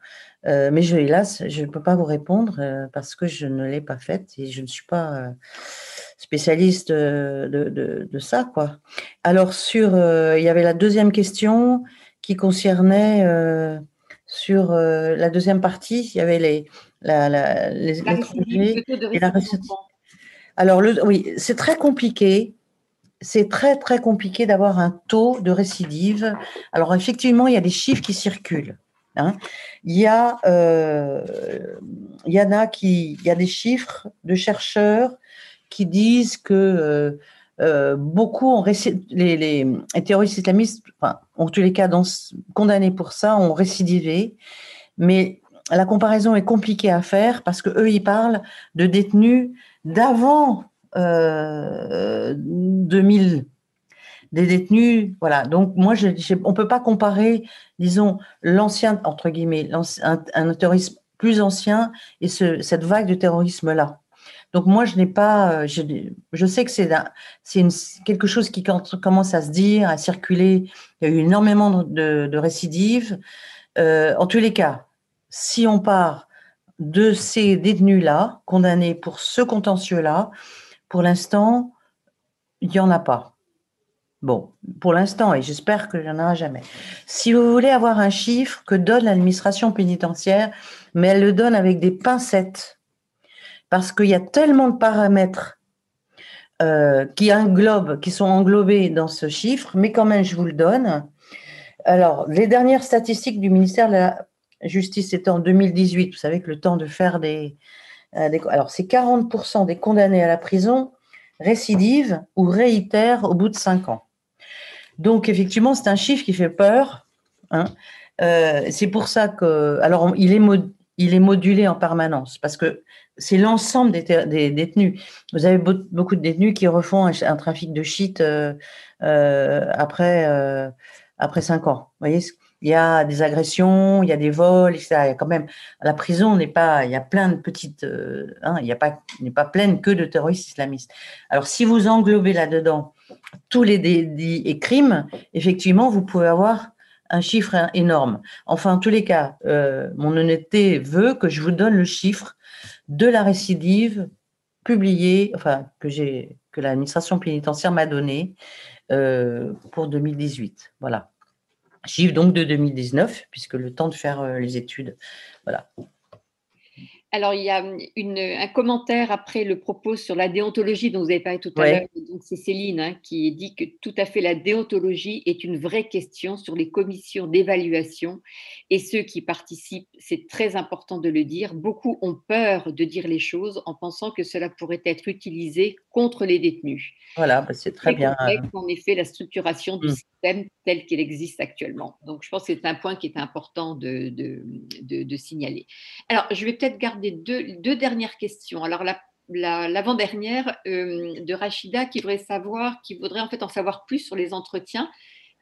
Euh, mais je, hélas, je ne peux pas vous répondre euh, parce que je ne l'ai pas faite et je ne suis pas euh, spécialiste de, de, ça. Quoi. Alors, sur, il y avait la deuxième question qui concernait sur la deuxième partie, il y avait les, la, la, les, et la Alors, le, oui, c'est très compliqué. C'est très, très compliqué d'avoir un taux de récidive. Alors, effectivement, il y a des chiffres qui circulent. Hein. Il, y a, euh, il y en a qui, il y a des chiffres de chercheurs qui disent que euh, euh, beaucoup ont les, les, terroristes islamistes, enfin, en tous les cas condamnés pour ça, ont récidivé. Mais la comparaison est compliquée à faire parce que eux, ils parlent de détenus d'avant 2000 des détenus. Voilà. Donc, moi, je, on ne peut pas comparer, disons, l'ancien, entre guillemets, un, terrorisme plus ancien et ce, cette vague de terrorisme-là. Donc, moi, je n'ai pas. Euh, je, sais que c'est quelque chose qui commence à se dire, à circuler. Il y a eu énormément de, de récidives. Euh, en tous les cas, si on part de ces détenus-là, condamnés pour ce contentieux-là, pour l'instant, il n'y en a pas. Bon, pour l'instant, et j'espère qu'il n'y en aura jamais. Si vous voulez avoir un chiffre que donne l'administration pénitentiaire, mais elle le donne avec des pincettes, parce qu'il y a tellement de paramètres euh, qui englobent, qui sont englobés dans ce chiffre, mais quand même, je vous le donne. Alors, les dernières statistiques du ministère de la Justice, c'était en 2018. Vous savez que le temps de faire des, euh, alors, c'est 40% des condamnés à la prison récidivent ou réitèrent au bout de 5 ans. Donc, effectivement, c'est un chiffre qui fait peur. Hein. Euh, c'est pour ça que. Alors, est, il est modulé en permanence parce que c'est l'ensemble des, détenus. Vous avez beaucoup de détenus qui refont un, trafic de shit euh, euh, après, après cinq ans. Vous il y a des agressions, il y a des vols, etc. Il y a quand même la prison n'est pas, il y a plein de petites, hein, il a pas, n'est pas pleine que de terroristes islamistes. Alors si vous englobez là-dedans tous les délits et crimes, effectivement, vous pouvez avoir un chiffre énorme. Enfin, en tous les cas, euh, mon honnêteté veut que je vous donne le chiffre de la récidive publiée, enfin, que l'administration pénitentiaire m'a donné euh, pour 2018. Voilà. Chiffre donc de 2019, puisque le temps de faire euh, les études. Voilà. Alors, il y a hum, un commentaire après le propos sur la déontologie dont vous avez parlé tout à l'heure. Donc, c'est Céline hein, qui dit que tout à fait la déontologie est une vraie question sur les commissions d'évaluation et ceux qui participent, c'est très important de le dire. Beaucoup ont peur de dire les choses en pensant que cela pourrait être utilisé contre les détenus. Voilà, bah, c'est très bien. En effet, la structuration du mmh. Système tel qu'il existe actuellement. Donc, je pense que c'est un point qui est important de, signaler. Alors, je vais peut-être garder deux, dernières questions. Alors, l'avant-dernière euh, de Rachida qui voudrait savoir, qui voudrait en fait en savoir plus sur les entretiens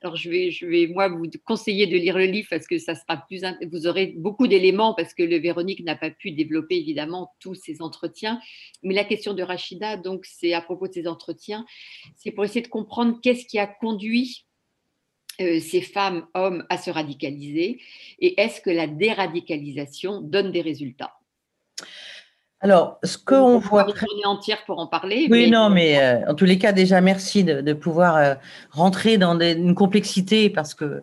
Alors, je vais, je vais, moi, vous conseiller de lire le livre parce que ça sera plus. Vous aurez beaucoup d'éléments parce que le Véronique n'a pas pu développer évidemment tous ces entretiens. Mais la question de Rachida, donc, c'est à propos de ces entretiens, c'est pour essayer de comprendre qu'est-ce qui a conduit euh, ces femmes, hommes à se radicaliser et est-ce que la déradicalisation donne des résultats? Alors, ce qu'on voit. Une journée entière pour en parler. Oui, non, mais euh, en tous les cas, déjà, merci de, pouvoir euh, rentrer dans une complexité parce que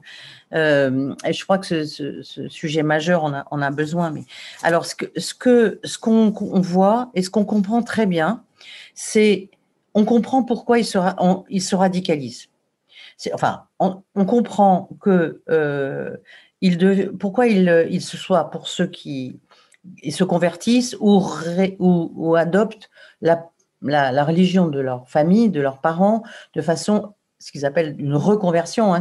je crois que ce, sujet majeur, on a, on a, besoin. Mais alors, ce que ce que ce qu'on voit et ce qu'on comprend très bien, c'est on comprend pourquoi ils se, il se radicalisent enfin, on, comprend que euh, pourquoi il, il, se soit pour ceux qui se convertissent ou, adoptent la, la, religion de leur famille, de leurs parents, de façon, ce qu'ils appellent une reconversion, hein,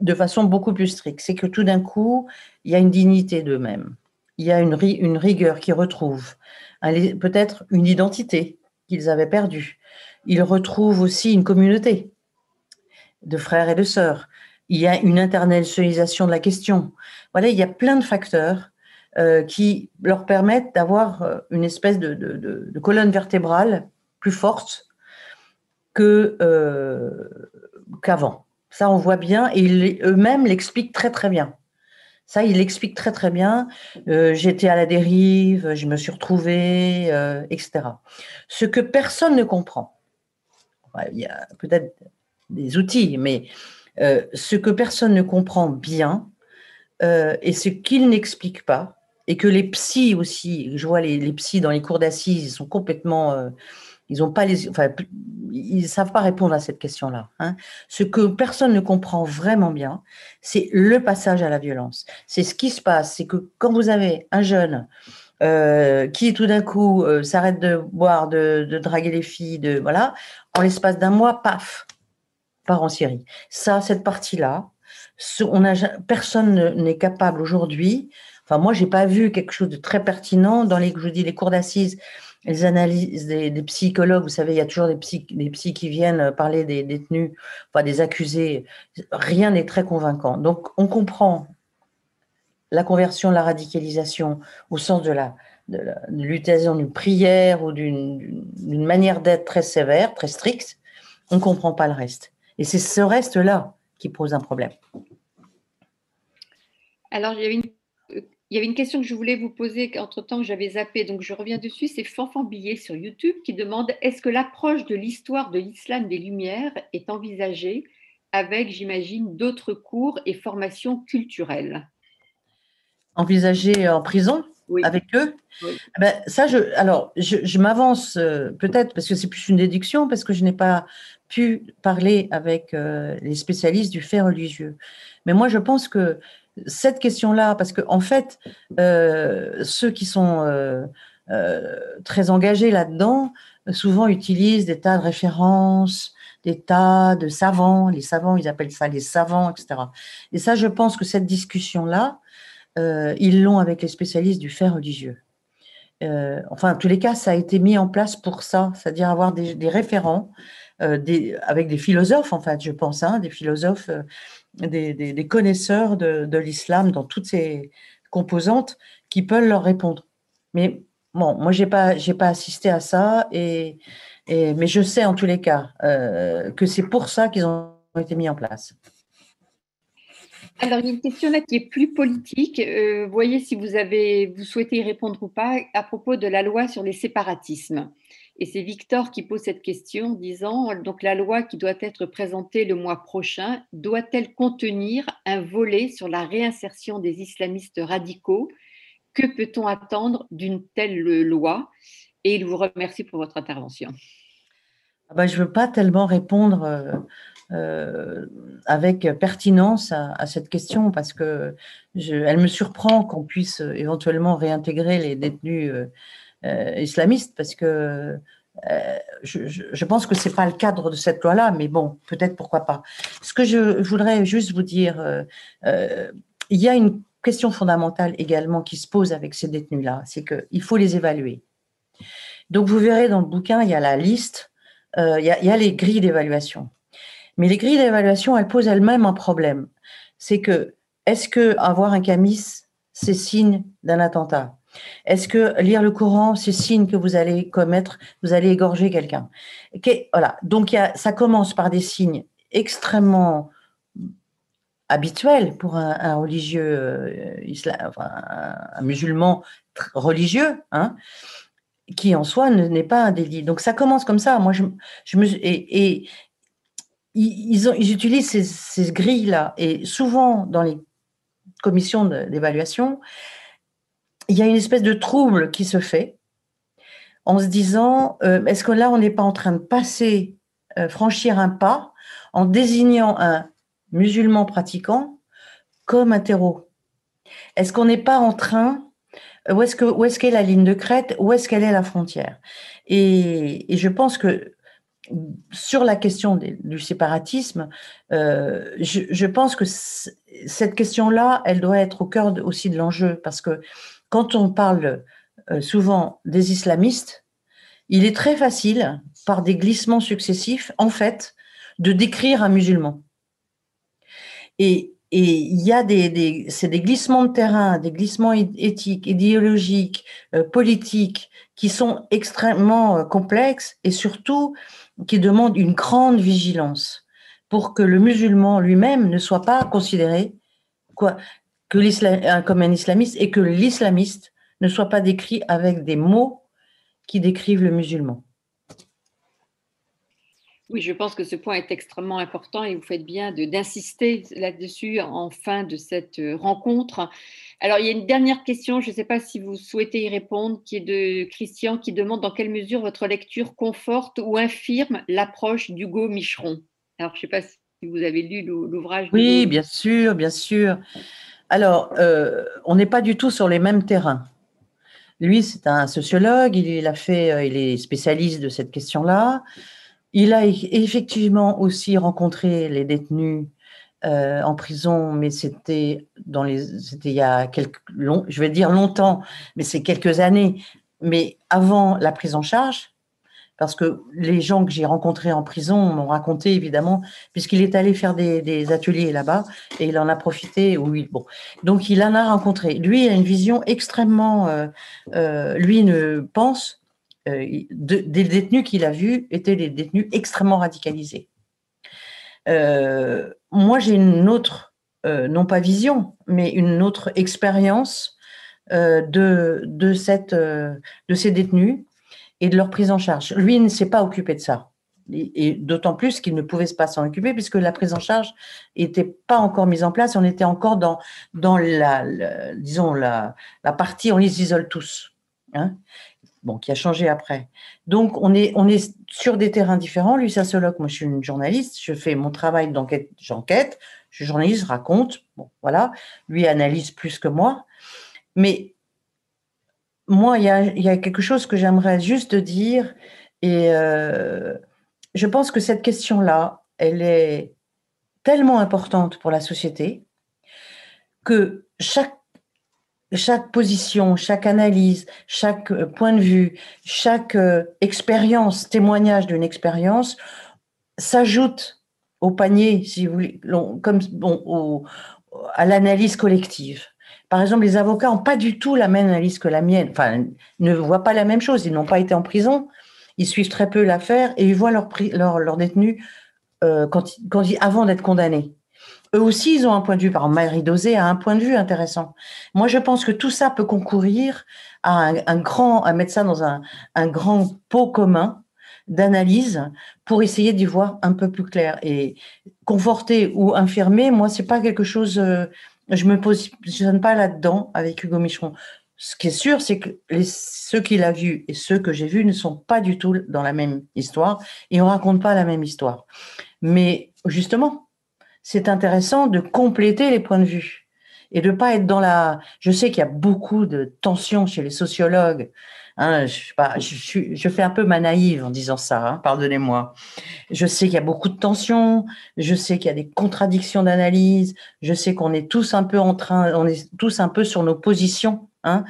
de façon beaucoup plus stricte. C'est que tout d'un coup, il y a une dignité d'eux-mêmes, il y a une, une rigueur qu'ils retrouvent, peut-être une identité qu'ils avaient perdue. Ils retrouvent aussi une communauté de frères et de sœurs. Il y a une internationalisation de la question. Voilà, il y a plein de facteurs euh, qui leur permettent d'avoir euh, une espèce de, colonne vertébrale plus forte euh, qu'avant. Ça, on voit bien, et eux-mêmes l'expliquent très très bien. Ça, ils l'expliquent très très bien. J'étais à la dérive, je me suis retrouvée, etc. Ce que personne ne comprend. Il y a peut-être des outils, mais euh, ce que personne ne comprend bien euh, et ce qu'ils n'expliquent pas, et que les psys aussi, je vois les, les psys dans les cours d'assises, ils sont complètement, euh, ils ont pas les, enfin, ils savent pas répondre à cette question-là. Hein. Ce que personne ne comprend vraiment bien, c'est le passage à la violence. C'est ce qui se passe, c'est que quand vous avez un jeune qui tout d'un coup s'arrête de boire, de, de, draguer les filles, de voilà, en l'espace d'un mois, paf, en Syrie. Ça, cette partie-là, on a, personne n'est capable aujourd'hui. Enfin, moi, j'ai pas vu quelque chose de très pertinent dans les, je dis, les cours d'assises, les analyses des, psychologues. Vous savez, il y a toujours des psy, des psy qui viennent parler des détenus, enfin des accusés. Rien n'est très convaincant. Donc, on comprend la conversion, la radicalisation au sens de la de l'utilisation d'une prière ou d'une manière d'être très sévère, très stricte, on ne comprend pas le reste. Et c'est ce reste-là qui pose un problème. Alors, il y, avait une, il y avait une question que je voulais vous poser entre-temps que j'avais zappé, donc je reviens dessus. C'est Fanfan Billet sur YouTube qui demande est-ce que l'approche de l'histoire de l'islam des Lumières est envisagée avec, j'imagine, d'autres cours et formations culturelles? Envisagée en prison? Avec eux. Eh ben, ça, je, alors, je, m'avance euh, peut-être parce que c'est plus une déduction, parce que je n'ai pas pu parler avec euh, les spécialistes du fait religieux. Mais moi, je pense que cette question-là, parce que en fait, euh, ceux qui sont très engagés là-dedans, souvent utilisent des tas de références, des tas de savants. Les savants, ils appellent ça les savants, etc. Et ça, je pense que cette discussion-là, ils l'ont avec les spécialistes du fait religieux. Euh, enfin, en tous les cas, ça a été mis en place pour ça, c'est-à-dire avoir des, référents euh, avec des philosophes, en fait, je pense, hein, des philosophes, des, connaisseurs de, l'islam dans toutes ses composantes qui peuvent leur répondre. Mais bon, moi, j'ai pas, j'ai pas assisté à ça, et, mais je sais en tous les cas que c'est pour ça qu'ils ont été mis en place. Alors, il y a une question là qui est plus politique. Euh, voyez si vous, avez, vous souhaitez y répondre ou pas à propos de la loi sur les séparatismes. Et c'est Victor qui pose cette question, disant donc la loi qui doit être présentée le mois prochain doit-elle contenir un volet sur la réinsertion des islamistes radicaux? Que peut-on attendre d'une telle loi? Et il vous remercie pour votre intervention. Ah bah, je ne veux pas tellement répondre euh, euh, avec pertinence à, cette question parce que je, elle me surprend qu'on puisse éventuellement réintégrer les détenus euh, islamistes parce que je, je, pense que c'est pas le cadre de cette loi-là, mais bon, peut-être pourquoi pas. Ce que je voudrais juste vous dire, il y a une question fondamentale également qui se pose avec ces détenus-là, c'est qu'il faut les évaluer. Donc vous verrez dans le bouquin, il y a la liste, il il y a les grilles d'évaluation. Mais les grilles d'évaluation, elles posent elles-mêmes un problème. C'est que, est-ce que avoir un camis, c'est signe d'un attentat? Est-ce que lire le Coran, c'est signe que vous allez commettre, vous allez égorger quelqu'un? Voilà. Donc, ça commence par des signes extrêmement habituels pour un, religieux euh, islam, un, musulman religieux, hein, qui en soi n'est pas un délit. Donc ça commence comme ça. Moi, je, me et, ils, ont, ils, utilisent ces, ces grilles-là et souvent dans les commissions d'évaluation, il y a une espèce de trouble qui se fait en se disant euh, est-ce que là on n'est pas en train de passer, euh, franchir un pas en désignant un musulman pratiquant comme un terreau? Est-ce qu'on n'est pas en train où est-ce que où est-ce qu'est la ligne de crête? Où est-ce qu'elle est la frontière? Et, et, je pense que sur la question du séparatisme, euh, je, je, pense que cette question-là, elle doit être au cœur aussi de l'enjeu. Parce que quand on parle euh, souvent des islamistes, il est très facile, par des glissements successifs, en fait, de décrire un musulman. Et, il y a des, c'est des glissements de terrain, des glissements éthiques, idéologiques, euh, politiques, qui sont extrêmement euh, complexes et surtout qui demandent une grande vigilance pour que le musulman lui-même ne soit pas considéré quoi, que comme un islamiste et que l'islamiste ne soit pas décrit avec des mots qui décrivent le musulman. Oui, je pense que ce point est extrêmement important et vous faites bien d'insister là-dessus en fin de cette euh, rencontre. Alors, il y a une dernière question, je ne sais pas si vous souhaitez y répondre, qui est de Christian, qui demande dans quelle mesure votre lecture conforte ou infirme l'approche d'Hugo Micheron. Alors, je ne sais pas si vous avez lu l'ouvrage. Oui, bien sûr, bien sûr. Alors, euh, on n'est pas du tout sur les mêmes terrains. Lui, c'est un sociologue, il, a fait, euh, il est spécialiste de cette question-là. Il a effectivement aussi rencontré les détenus euh, en prison, mais c'était dans les, c'était il y a quelques, long, je vais dire longtemps, mais c'est quelques années, mais avant la prise en charge, parce que les gens que j'ai rencontrés en prison m'ont raconté évidemment, puisqu'il est allé faire des, ateliers là-bas et il en a profité. Bon, donc il en a rencontré. Lui a une vision extrêmement, euh, euh, lui ne pense euh, des détenus qu'il a vus étaient des détenus extrêmement radicalisés. moi, j'ai une autre, non pas vision, mais une autre expérience de, de, cette, de ces détenus et de leur prise en charge. Lui, il ne s'est pas occupé de ça. Et, d'autant plus qu'il ne pouvait pas s'en occuper puisque la prise en charge n'était pas encore mise en place. On était encore dans, dans la, disons, la, la, partie on les isole tous. Hein bon, qui a changé après. Donc, on est, on est sur des terrains différents. Lui, sociologue, moi, je suis une journaliste. Je fais mon travail d'enquête, j'enquête. Je suis journaliste, raconte. Bon, voilà. Lui analyse plus que moi. Mais moi, il y a, quelque chose que j'aimerais juste dire, et euh, je pense que cette question-là, elle est tellement importante pour la société que chaque, chaque position, chaque analyse, chaque euh, point de vue, chaque euh, expérience, témoignage d'une expérience, s'ajoute au panier, si vous voulez, comme bon, à l'analyse collective. Par exemple, les avocats n'ont pas du tout la même analyse que la mienne, enfin, ne voient pas la même chose. Ils n'ont pas été en prison, ils suivent très peu l'affaire et ils voient leur, leur, détenu euh, quand, avant d'être condamnés. Eux aussi, ils ont un point de vue. Par Marie Dosé a un point de vue intéressant. Moi, je pense que tout ça peut concourir à un, grand, à mettre ça dans un, un grand pot commun d'analyse pour essayer d'y voir un peu plus clair. Et conforter ou infirmer, moi, c'est pas quelque chose. Euh, je me positionne pas là-dedans avec Hugo Micheron. Ce qui est sûr, c'est que les, ceux qu'il a vus et ceux que j'ai vus ne sont pas du tout dans la même histoire et on raconte pas la même histoire. Mais justement, c'est intéressant de compléter les points de vue et de pas être dans la. Je sais qu'il y a beaucoup de tensions chez les sociologues Hein, je, pas, je, je, fais un peu ma naïve en disant ça, hein, pardonnez-moi. Je sais qu'il y a beaucoup de tensions, je sais qu'il y a des contradictions d'analyse, je sais qu'on est tous un peu en train, on est tous un peu sur nos positions Hein.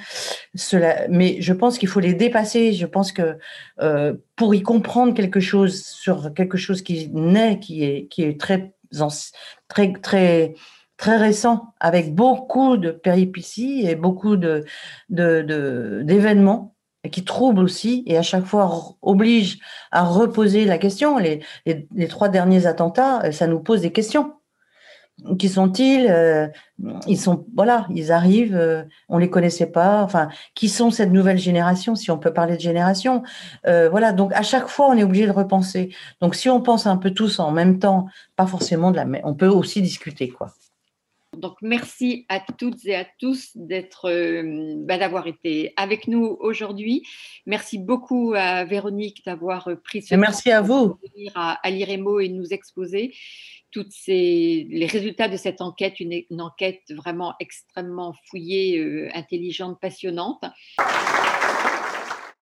Cela, mais je pense qu'il faut les dépasser. Je pense que euh, pour y comprendre quelque chose sur quelque chose qui naît, qui est, qui est très, très, très, très récent, avec beaucoup de péripéties et beaucoup de, d'événements de, qui troublent aussi et à chaque fois obligent à reposer la question. Les, les trois derniers attentats, ça nous pose des questions qui sont-ils euh, Ils sont voilà, ils arrivent, euh, on les connaissait pas. Enfin, qui sont cette nouvelle génération, si on peut parler de génération euh, Voilà, donc à chaque fois, on est obligé de repenser. Donc, si on pense un peu tous en même temps, pas forcément de la, on peut aussi discuter, quoi. Donc, merci à toutes et à tous d'être, bah, d'avoir été avec nous aujourd'hui. Merci beaucoup à Véronique d'avoir pris ce merci à vous. pour venir à, à l'IREMO et nous exposer toutes ces, les résultats de cette enquête, une, enquête vraiment extrêmement fouillée, euh, intelligente, passionnante.